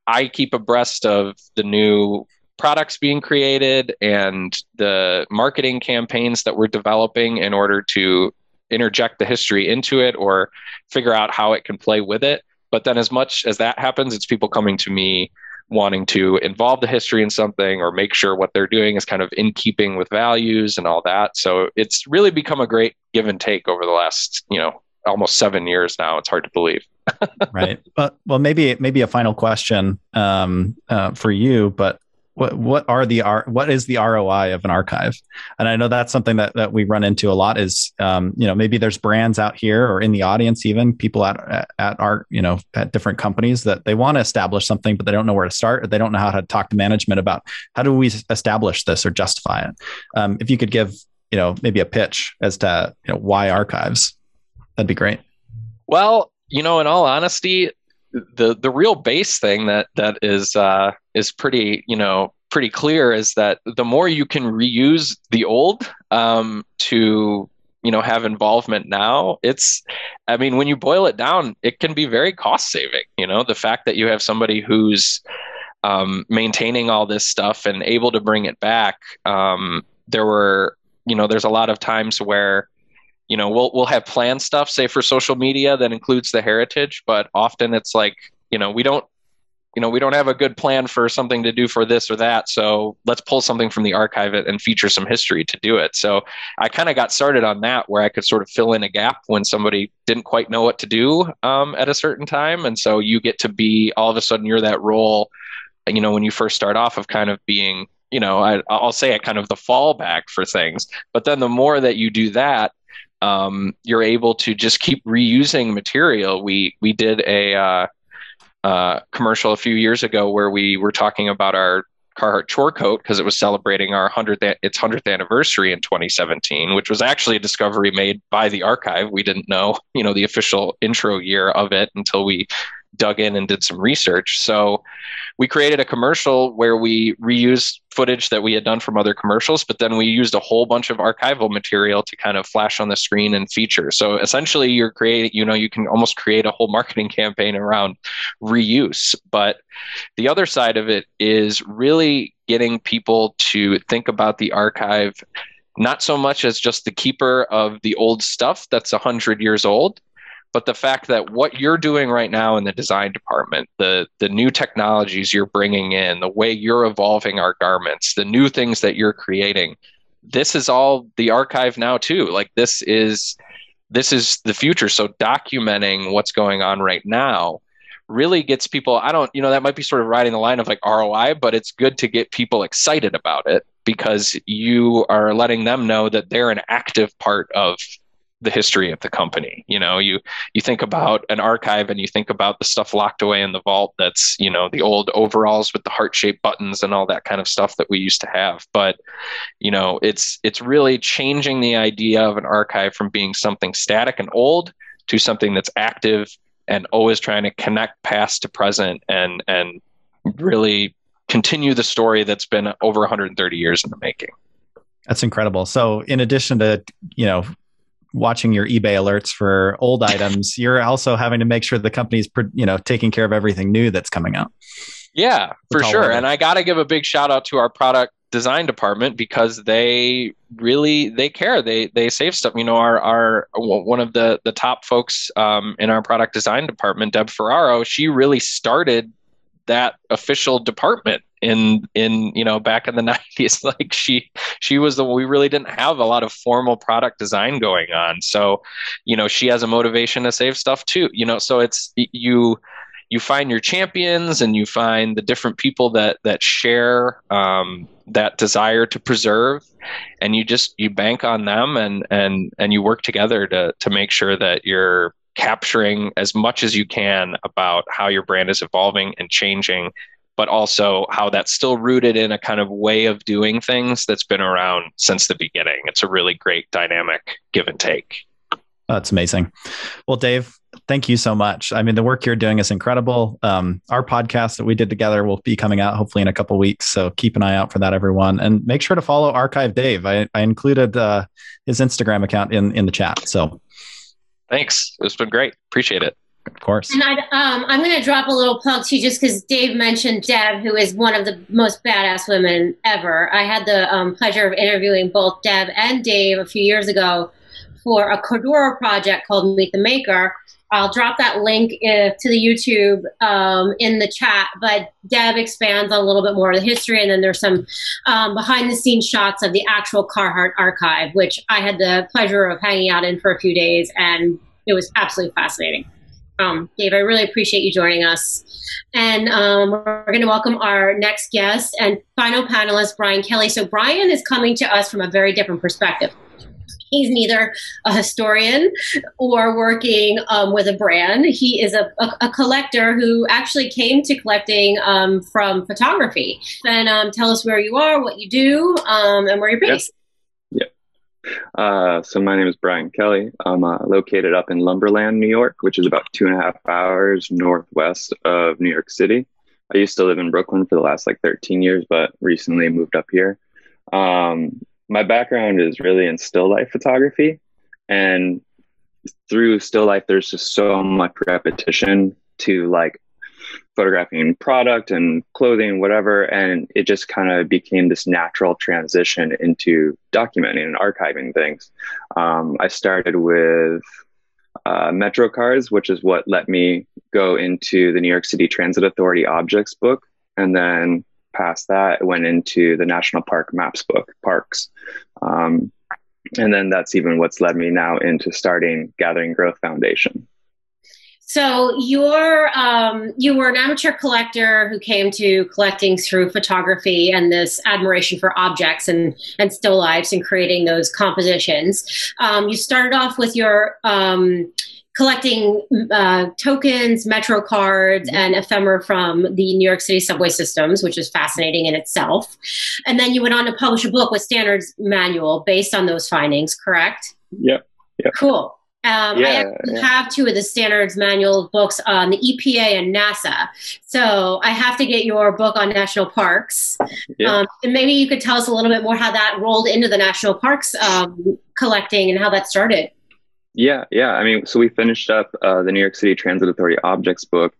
i keep abreast of the new products being created and the marketing campaigns that we're developing in order to interject the history into it or figure out how it can play with it. But then, as much as that happens, it's people coming to me wanting to involve the history in something or make sure what they're doing is kind of in keeping with values and all that. So it's really become a great give and take over the last, you know, almost seven years now. It's hard to believe. right. But well, maybe maybe a final question um, uh, for you, but what what are the R what is the ROI of an archive? And I know that's something that that we run into a lot. Is um, you know maybe there's brands out here or in the audience even people at at, our you know at different companies that they want to establish something but they don't know where to start or they don't know how to talk to management about how do we establish this or justify it. Um, if you could give you know maybe a pitch as to you know why archives, that'd be great. Well, you know, in all honesty, the the real base thing that that is uh, is pretty you know pretty clear is that the more you can reuse the old um, to you know have involvement now it's i mean when you boil it down it can be very cost saving you know the fact that you have somebody who's um, maintaining all this stuff and able to bring it back um, there were you know there's a lot of times where you know we'll we'll have planned stuff say for social media that includes the heritage but often it's like you know we don't you know we don't have a good plan for something to do for this or that so let's pull something from the archive and feature some history to do it. So i kind of got started on that where i could sort of fill in a gap when somebody didn't quite know what to do um, at a certain time and so you get to be all of a sudden you're that role you know when you first start off of kind of being you know I, i'll say it kind of the fallback for things. But then the more that you do that um, you're able to just keep reusing material. We we did a uh, uh, commercial a few years ago where we were talking about our Carhartt chore coat because it was celebrating our hundredth its hundredth anniversary in 2017, which was actually a discovery made by the archive. We didn't know, you know, the official intro year of it until we dug in and did some research. So we created a commercial where we reused footage that we had done from other commercials, but then we used a whole bunch of archival material to kind of flash on the screen and feature. So essentially, you're creating, you know, you can almost create a whole marketing campaign around reuse. But the other side of it is really getting people to think about the archive not so much as just the keeper of the old stuff that's 100 years old but the fact that what you're doing right now in the design department the the new technologies you're bringing in the way you're evolving our garments the new things that you're creating this is all the archive now too. Like this is this is the future. So documenting what's going on right now really gets people i don't you know that might be sort of riding the line of like roi but it's good to get people excited about it because you are letting them know that they're an active part of the history of the company. You know, you you think about an archive and you think about the stuff locked away in the vault that's, you know, the old overalls with the heart-shaped buttons and all that kind of stuff that we used to have. But, you know, it's it's really changing the idea of an archive from being something static and old to something that's active and always trying to connect past to present and and really continue the story that's been over 130 years in the making. That's incredible. So, in addition to you know watching your eBay alerts for old items, you're also having to make sure the company's you know taking care of everything new that's coming out. Yeah, for sure. And I got to give a big shout out to our product design department because they really they care. They they save stuff. You know, our our one of the the top folks um, in our product design department, Deb Ferraro, she really started that official department in in you know back in the 90s like she she was the we really didn't have a lot of formal product design going on. So you know she has a motivation to save stuff too you know so it's you you find your champions and you find the different people that that share um, that desire to preserve and you just you bank on them and and and you work together to to make sure that you're capturing as much as you can about how your brand is evolving and changing but also how that's still rooted in a kind of way of doing things that's been around since the beginning. It's a really great dynamic give and take. That's amazing. Well, Dave, thank you so much. I mean, the work you're doing is incredible. Um, our podcast that we did together will be coming out hopefully in a couple weeks. So keep an eye out for that, everyone, and make sure to follow Archive Dave. I, I included uh, his Instagram account in in the chat. So thanks. It's been great. Appreciate it. Of course. And I, um, I'm going to drop a little plug too, just because Dave mentioned Deb, who is one of the most badass women ever. I had the um, pleasure of interviewing both Deb and Dave a few years ago for a Cordura project called Meet the Maker. I'll drop that link uh, to the YouTube um, in the chat. But Deb expands on a little bit more of the history, and then there's some um, behind the scenes shots of the actual Carhartt archive, which I had the pleasure of hanging out in for a few days, and it was absolutely fascinating. Um, Dave, I really appreciate you joining us. And um, we're going to welcome our next guest and final panelist, Brian Kelly. So, Brian is coming to us from a very different perspective. He's neither a historian or working um, with a brand. He is a, a, a, collector who actually came to collecting um, from photography. And um, tell us where you are, what you do, um, and where you're based. Uh, so my name is Brian Kelly. I'm uh, located up in Lumberland, New York, which is about two and a half hours northwest of New York City. I used to live in Brooklyn for the last like 13 years, but recently moved up here. Um, my background is really in still life photography, and through still life, there's just so much repetition to like photographing product and clothing, whatever. And it just kind of became this natural transition into documenting and archiving things. Um, I started with uh, Metro cards, which is what let me go into the New York City Transit Authority objects book. And then past that, it went into the National Park Maps book, Parks. Um, and then that's even what's led me now into starting Gathering Growth Foundation. So you're um, you were an amateur collector who came to collecting through photography and this admiration for objects and and still lifes and creating those compositions. Um, you started off with your um, collecting uh, tokens, metro cards, mm-hmm. and ephemera from the New York City subway systems, which is fascinating in itself. And then you went on to publish a book with standards manual based on those findings. Correct? Yep. Yep. Cool. Um, yeah, I yeah. have two of the standards manual books on the EPA and NASA. So I have to get your book on national parks. Yeah. Um, and maybe you could tell us a little bit more how that rolled into the national parks um, collecting and how that started. Yeah, yeah. I mean, so we finished up uh, the New York City Transit Authority objects book.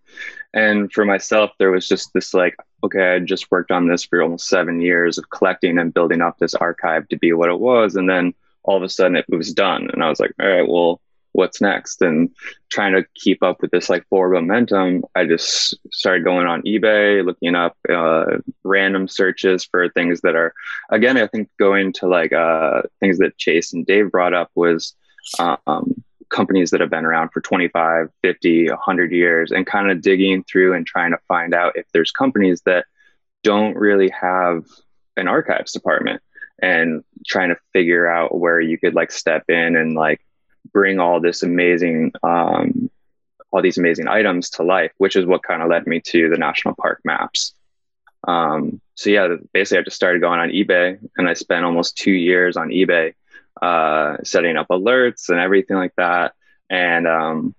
And for myself, there was just this like, okay, I just worked on this for almost seven years of collecting and building up this archive to be what it was. And then all of a sudden it was done. And I was like, all right, well, what's next and trying to keep up with this like forward momentum i just started going on ebay looking up uh, random searches for things that are again i think going to like uh, things that chase and dave brought up was um, companies that have been around for 25 50 100 years and kind of digging through and trying to find out if there's companies that don't really have an archives department and trying to figure out where you could like step in and like bring all this amazing um, all these amazing items to life, which is what kind of led me to the national park maps. Um, so yeah, basically I just started going on eBay and I spent almost two years on eBay, uh, setting up alerts and everything like that. And, um,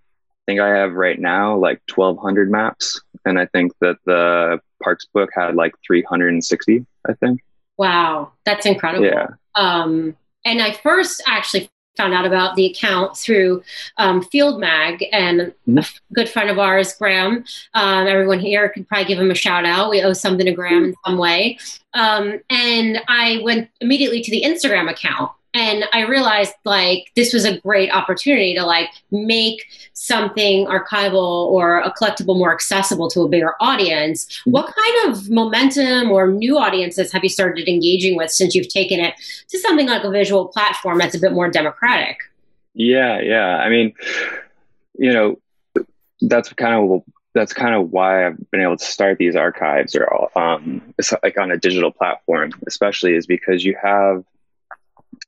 I think I have right now like 1200 maps. And I think that the parks book had like 360, I think. Wow. That's incredible. Yeah. Um, and I first actually found out about the account through um, Field Mag and mm-hmm. a good friend of ours, Graham. Um, everyone here could probably give him a shout out. We owe something to Graham in some way. Um, and I went immediately to the Instagram account and i realized like this was a great opportunity to like make something archival or a collectible more accessible to a bigger audience. Mm-hmm. what kind of momentum or new audiences have you started engaging with since you've taken it to something like a visual platform that's a bit more democratic? Yeah yeah. I mean you know that's kind of that's kind of why I've been able to start these archives or um, like on a digital platform, especially is because you have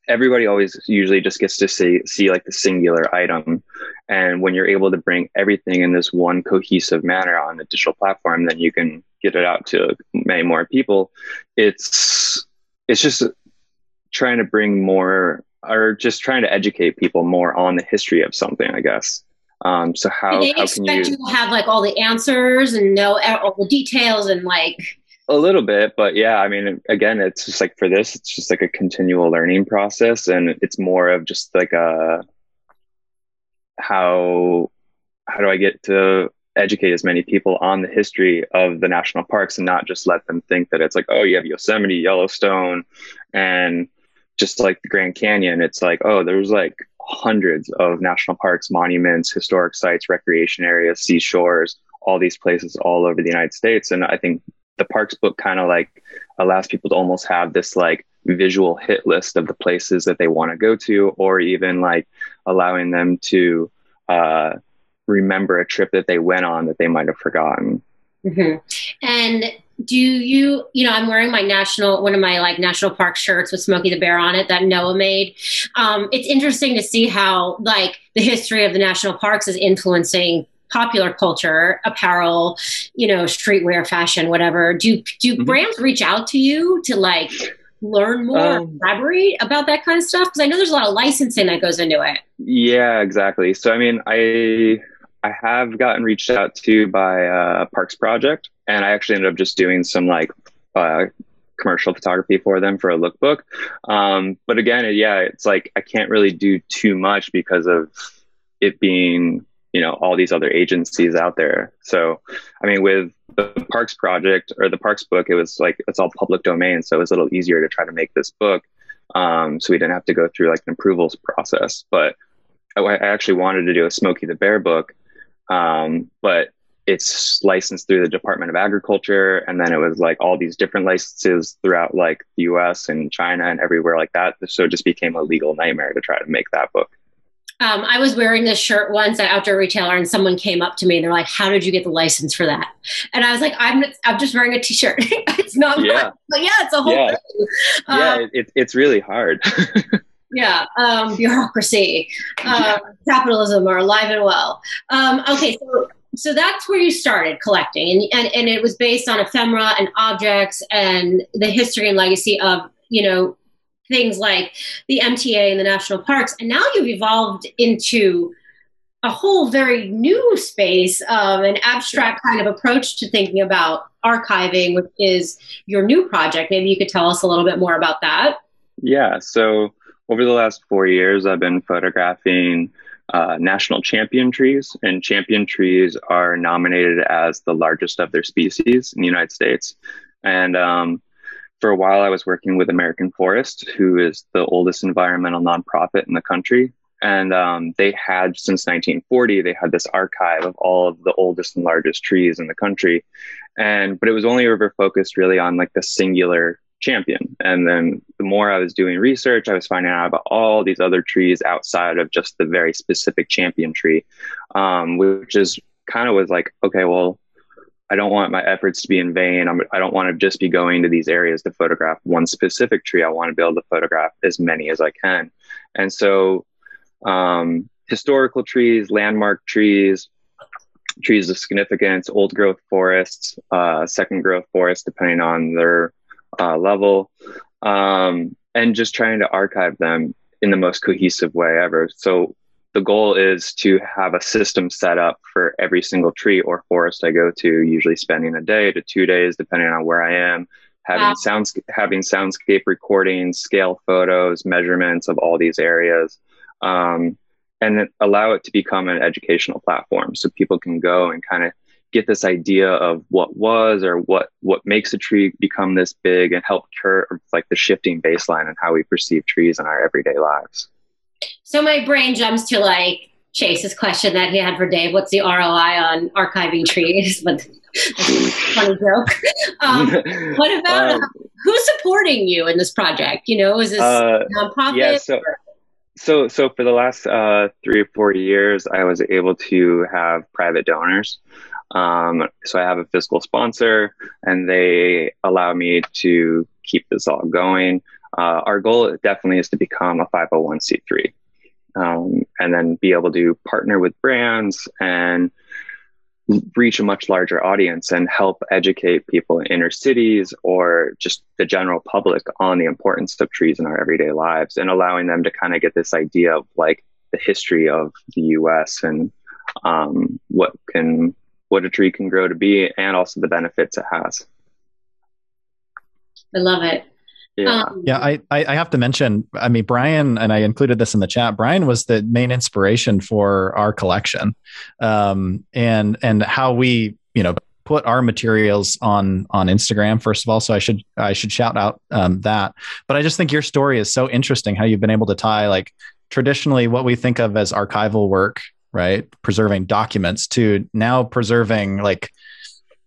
everybody always usually just gets to see see like the singular item. And when you're able to bring everything in this one cohesive manner on the digital platform then you can get it out to many more people. It's it's just trying to bring more or just trying to educate people more on the history of something i guess. Um, so how, they how expect can you, you to have like all the answers and know all the details and like a little bit, but yeah, I mean, again, it's just like for this, it's just like a continual learning process, and it's more of just like a how how do I get to educate as many people on the history of the national parks and not just let them think that it's like, oh, you have Yosemite, Yellowstone, and just like the Grand Canyon. It's like, oh, there's like hundreds of national parks, monuments, historic sites, recreation areas, seashores, all these places all over the United States. And I think the parks book kind of like allows people to almost have this like visual hit list of the places that they want to go to or even like allowing them to uh, remember a trip that they went on that they might have forgotten mm-hmm. and do you you know i'm wearing my national one of my like national park shirts with smokey the bear on it that noah made um, it's interesting to see how like the history of the national parks is influencing popular culture, apparel, you know, streetwear, fashion, whatever. Do do mm-hmm. brands reach out to you to like learn more, um, collaborate about that kind of stuff? Because I know there's a lot of licensing that goes into it. Yeah, exactly. So I mean, I I have gotten reached out to by uh, Parks Project, and I actually ended up just doing some like uh, commercial photography for them for a lookbook. Um, but again, yeah, it's like I can't really do too much because of it being you know all these other agencies out there. So i mean with the parks project or the parks book it was like it's all public domain so it was a little easier to try to make this book um, so we didn't have to go through like an approvals process. But i, I actually wanted to do a smokey the bear book um, but it's licensed through the department of agriculture and then it was like all these different licenses throughout like the us and china and everywhere like that. So it just became a legal nightmare to try to make that book um, I was wearing this shirt once at outdoor retailer, and someone came up to me and they're like, "How did you get the license for that?" And I was like, "I'm I'm just wearing a t-shirt. it's not yeah, but yeah, it's a whole yeah. thing. yeah, um, it, it's really hard. yeah, um, bureaucracy, uh, capitalism are alive and well. Um, okay, so so that's where you started collecting, and, and and it was based on ephemera and objects and the history and legacy of you know things like the MTA and the national parks, and now you've evolved into a whole very new space of an abstract kind of approach to thinking about archiving, which is your new project. Maybe you could tell us a little bit more about that. Yeah. So over the last four years, I've been photographing uh, national champion trees, and champion trees are nominated as the largest of their species in the United States. And um, for a while, I was working with American Forest, who is the oldest environmental nonprofit in the country. And um, they had since 1940 they had this archive of all of the oldest and largest trees in the country. And but it was only ever focused really on like the singular champion. And then the more i was doing research i was finding out about all these other trees outside of just the very specific champion tree um, which is kind of was like okay well I don't want my efforts to be in vain. I'm, I do not want to just be going to these areas to photograph one specific tree. I want to be able to photograph as many as I can. And so um, historical trees, landmark trees, trees of significance, old growth forests, uh, second growth forests, depending on their uh, level, um, and just trying to archive them in the most cohesive way ever. So the goal is to have a system set up for every single tree or forest I go to, usually spending a day to two days, depending on where I am, having wow. sounds having soundscape recordings, scale photos, measurements of all these areas um, and allow it to become an educational platform so people can go and kind of get this idea of what was or what what makes a tree become this big and help curve like the shifting baseline and how we perceive trees in our everyday lives so my brain jumps to like chase's question that he had for dave what's the roi on archiving trees but funny joke um, what about um, who's supporting you in this project you know is this uh, nonprofit yeah, so, or? so so for the last uh, three or four years, I was able to have private donors. Um, so I have a fiscal sponsor, and they allow me to keep this all going. Uh, our goal definitely is to become a 501c3, um, and then be able to partner with brands and reach a much larger audience and help educate people in inner cities or just the general public on the importance of trees in our everyday lives and allowing them to kind of get this idea of like the history of the US and um, what can what a tree can grow to be and also the benefits it has. I love it. Yeah. Um, yeah, I, I have to mention, I mean, Brian, and I included this in the chat. Brian was the main inspiration for our collection, um, and and how we, you know, put our materials on on Instagram first of all. So I should I should shout out um, that. But I just think your story is so interesting. How you've been able to tie like traditionally what we think of as archival work, right, preserving documents, to now preserving like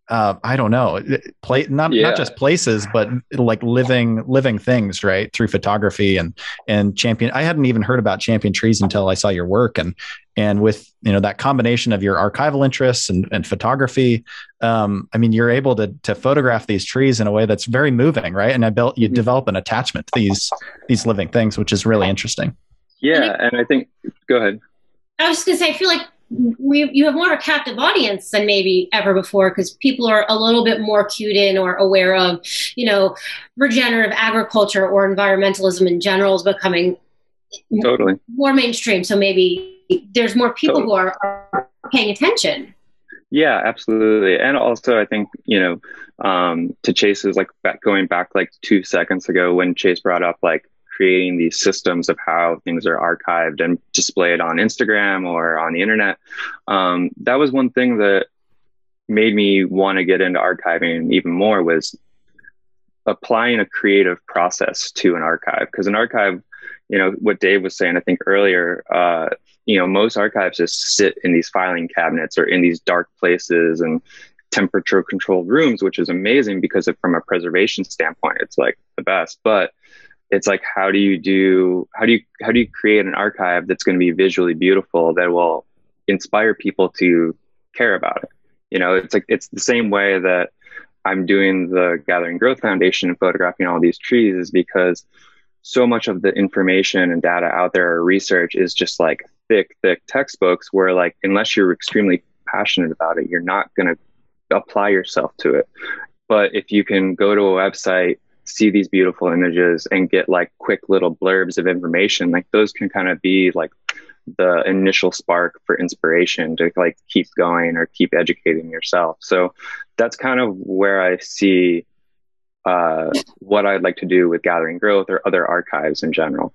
uh, I don't know, play not yeah. not just places, but like living living things, right? Through photography and and champion. I hadn't even heard about champion trees until I saw your work, and and with you know that combination of your archival interests and, and photography, um, I mean, you're able to to photograph these trees in a way that's very moving, right? And I built you mm-hmm. develop an attachment to these these living things, which is really interesting. Yeah, and I think go ahead. I was just gonna say, I feel like we, you have more of a captive audience than maybe ever before because people are a little bit more cued in or aware of, you know, regenerative agriculture or environmentalism in general is becoming totally more mainstream. So maybe there's more people totally. who are, are, paying attention. Yeah, absolutely. And also, I think, you know, um, to Chase's like back, going back like two seconds ago when Chase brought up like creating these systems of how things are archived and displayed on Instagram or on the internet. Um, that was one thing that made me want to get into archiving even more was applying a creative process to an archive because an archive you know what dave was saying i think earlier uh, you know most archives just sit in these filing cabinets or in these dark places and temperature controlled rooms which is amazing because from a preservation standpoint it's like the best but it's like how do you do how do you how do you create an archive that's going to be visually beautiful that will inspire people to care about it? You know it's like it's the same way that i'm doing the gathering growth foundation and photographing all these trees is because so much of the information and data out there or research is just like thick thick textbooks where like unless you're extremely passionate about it you're not going to apply yourself to it. But if you can go to a website see these beautiful images and get like quick little blurbs of information like those can kind of be like the initial spark for inspiration to like keep going or keep educating yourself. So that's kind of where i see uh, what i'd like to do with gathering growth or other archives in general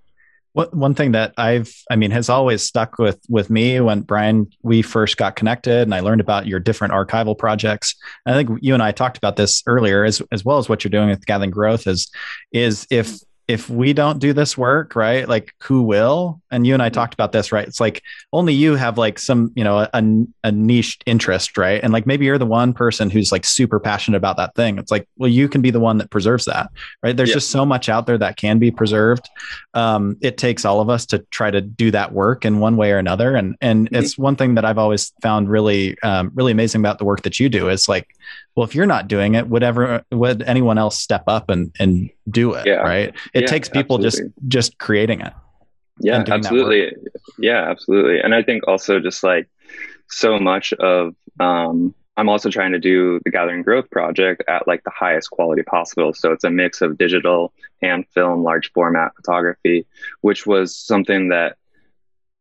what, one thing that I've, I mean, has always stuck with with me when Brian we first got connected, and I learned about your different archival projects. I think you and I talked about this earlier, as as well as what you're doing with Gathering Growth. Is is if if we don't do this work, right? Like who will? And you and I mm-hmm. talked about this, right? It's like only you have like some, you know, a, a niche interest, right? And like maybe you're the one person who's like super passionate about that thing. It's like, well, you can be the one that preserves that, right? There's just so much out there that can be preserved. Um, it takes all of us to try to do that work in one way or another. And and mm-hmm. it's one thing that I've always found really, um, really amazing about the work that you do is like well if you're not doing it would ever would anyone else step up and and do it yeah. right? It yeah, takes people absolutely. just just creating it yeah absolutely. Yeah absolutely. And i think also just like so much of um i'm also trying to do the gathering growth project at like the highest quality possible. So it's a mix of digital and film large format photography which was something that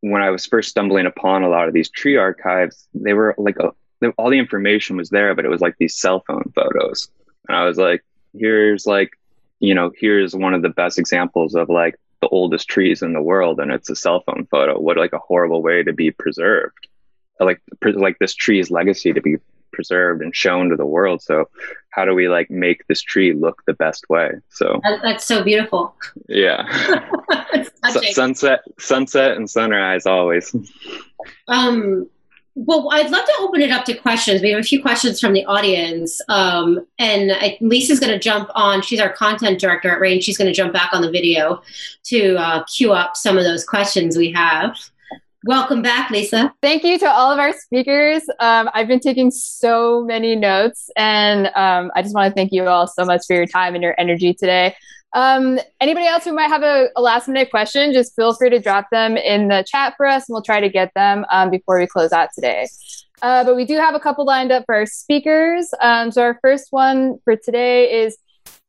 when i was first stumbling upon a lot of these tree archives they were like a, all the information was there, but it was like these cell phone photos. And I was like, here's like, you know, here's one of the best examples of like the oldest trees in the world, and it's a cell phone photo. What like a horrible way to be preserved, like like this tree's legacy to be preserved and shown to the world. So how do we like make this tree look the best way? So that's so beautiful. Yeah. sunset, sunset, and sunrise always. Um, well, I'd love to open it up to questions. We have a few questions from the audience. Um, and I, Lisa's going to jump on. She's our content director at Rain. She's going to jump back on the video to uh, queue up some of those questions we have. Welcome back, Lisa. Thank you to all of our speakers. Um, I've been taking so many notes, and um, I just want to thank you all so much for your time and your energy today. Um, anybody else who might have a, a, last minute question, just feel free to drop them in the chat for us and we'll try to get them um, before we close out today. Uh, but we do have a couple lined up for our speakers. Um, so our first one for today is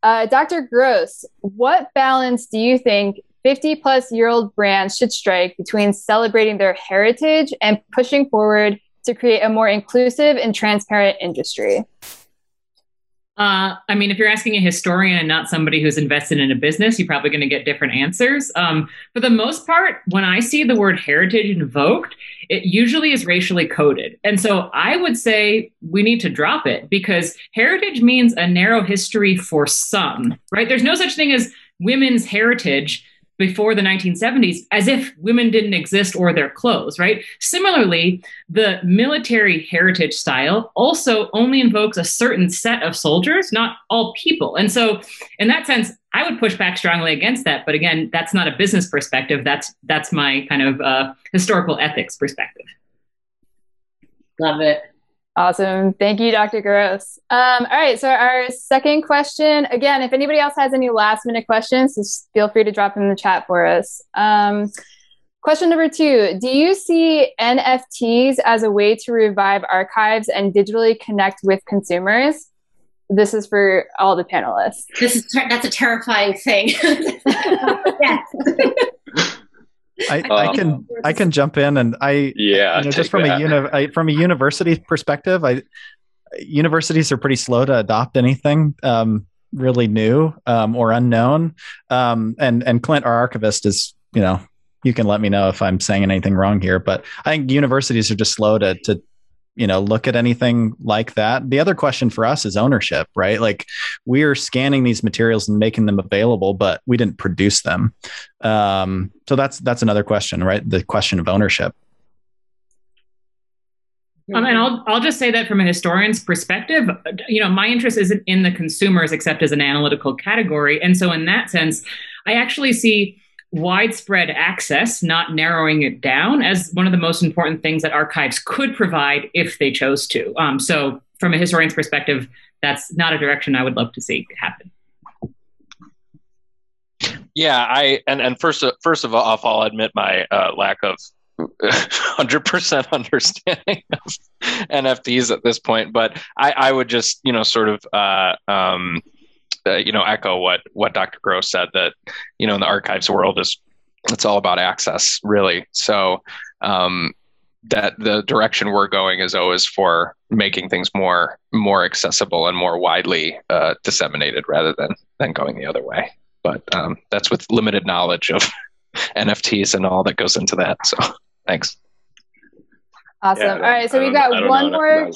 uh, Dr. Gross. What balance do you think 50 plus year old brands should strike between celebrating their heritage and pushing forward to create a more inclusive and transparent industry? Uh, I mean, if you're asking a historian and not somebody who's invested in a business, you're probably going to get different answers. Um, for the most part, when I see the word heritage invoked, it usually is racially coded. And so I would say we need to drop it because heritage means a narrow history for some, right? There's no such thing as women's heritage before the 1970s as if women didn't exist or their clothes, right? Similarly, the military heritage style also only invokes a certain set of soldiers, not all people. And so, in that sense, I would push back strongly against that. But again, that's not a business perspective. That's that's my kind of uh, historical ethics perspective. Love it. Awesome. Thank you, Dr. Gross. Um, all right. So, our second question again, if anybody else has any last minute questions, just feel free to drop them in the chat for us. Um, question number two Do you see NFTs as a way to revive archives and digitally connect with consumers? This is for all the panelists. This is ter- that's a terrifying thing. yes. I, I, um, can I can jump in and I yeah you know, just from that. a uni- I, from a university perspective I universities are pretty slow to adopt anything um, really new um, or unknown um, and and Clint our archivist is you know you can let me know if I'm saying anything wrong here but I think universities are just slow to to you know look at anything like that. The other question for us is ownership right? Like we're scanning these materials and making them available but we didn't produce them. Um, so that's that's another question right? The question of ownership. Um, and I'll I'll just say that from a historian's perspective, you know, my interest isn't in the consumers except as an analytical category, and so in that sense, I actually see widespread access, not narrowing it down, as one of the most important things that archives could provide if they chose to. Um, so, from a historian's perspective, that's not a direction I would love to see happen. Yeah, I and and first first of all, I'll admit my uh, lack of 100% understanding of NFTs at this point, but I, I would just you know sort of uh, um, uh, you know echo what what Dr. Gross said that you know in the archives world is it's all about access really. So um, that the direction we're going is always for making things more more accessible and more widely uh, disseminated rather than than going the other way. But um, that's with limited knowledge of NFTs and all that goes into that. So thanks. Awesome. Yeah, all right, so we've got one more.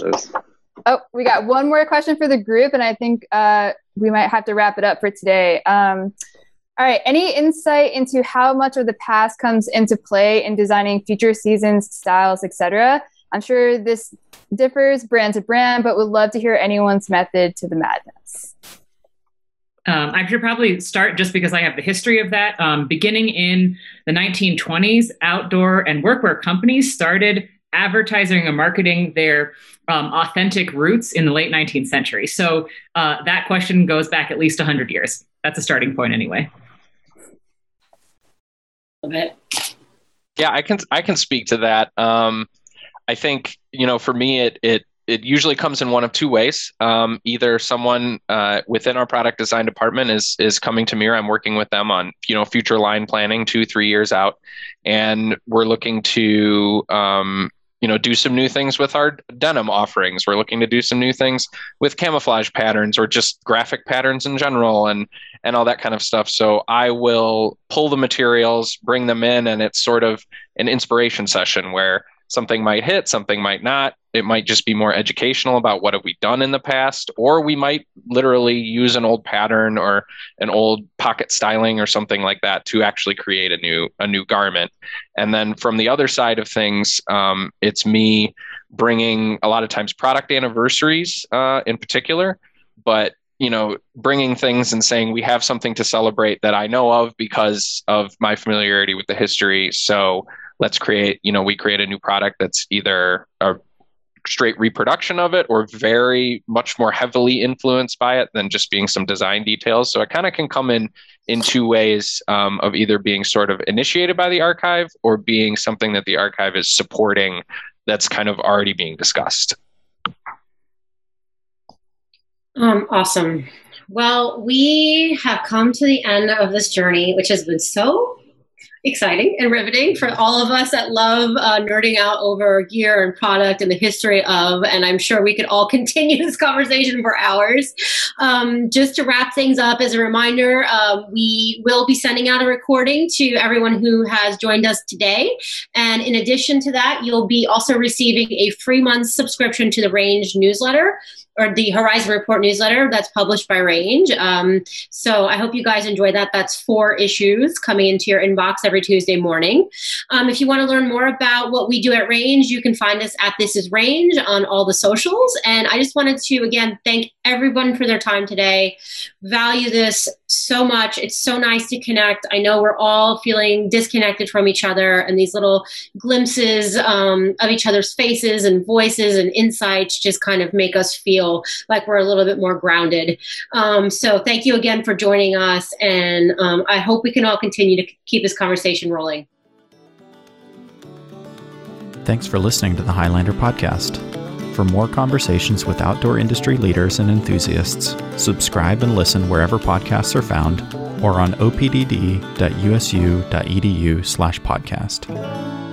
Oh, we got one more question for the group, and I think uh, we might have to wrap it up for today. Um, all right. Any insight into how much of the past comes into play in designing future seasons, styles, etc.? I'm sure this differs brand to brand, but would love to hear anyone's method to the madness. Um, I should probably start just because I have the history of that. Um, beginning in the 1920s, outdoor and workwear companies started advertising and marketing their um, authentic roots in the late 19th century. So uh, that question goes back at least 100 years. That's a starting point, anyway of it. Yeah, I can I can speak to that. Um, I think you know for me it it it usually comes in one of two ways. Um, either someone uh, within our product design department is is coming to me, or I'm working with them on you know future line planning two three years out, and we're looking to um, you know do some new things with our denim offerings. We're looking to do some new things with camouflage patterns or just graphic patterns in general and and all that kind of stuff. So i will pull the materials bring them in and it's sort of an inspiration session where something might hit something might not it might just be more educational about what have we done in the past or we might literally use an old pattern or an old pocket styling or something like that to actually create a new a new garment. And then from the other side of things um, it's me bringing a lot of times product anniversaries uh, in particular but you know bringing things and saying we have something to celebrate that i know of because of my familiarity with the history. So let's create you know we create a new product that's either a straight reproduction of it or very much more heavily influenced by it than just being some design details. So it kind of can come in in two ways um, of either being sort of initiated by the archive or being something that the archive is supporting that's kind of already being discussed. Um, awesome. Well, we have come to the end of this journey, which has been so exciting and riveting for all of us that love uh, nerding out over gear and product and the history of. And I'm sure we could all continue this conversation for hours. Um, just to wrap things up, as a reminder, uh, we will be sending out a recording to everyone who has joined us today. And in addition to that, you'll be also receiving a free month subscription to the Range newsletter or the Horizon Report newsletter that's published by Range. Um, so I hope you guys enjoy that. That's four issues coming into your inbox every Tuesday morning. Um, if you want to learn more about what we do at Range, you can find us at This Is Range on all the socials. And I just wanted to again thank everyone for their time today. Value this so much. It's so nice to connect. I know we're all feeling disconnected from each other, and these little glimpses um, of each other's faces and voices and insights just kind of make us feel like we're a little bit more grounded. Um, so, thank you again for joining us, and um, I hope we can all continue to keep this conversation rolling. Thanks for listening to the Highlander podcast. For more conversations with outdoor industry leaders and enthusiasts, subscribe and listen wherever podcasts are found or on opdd.usu.edu/podcast.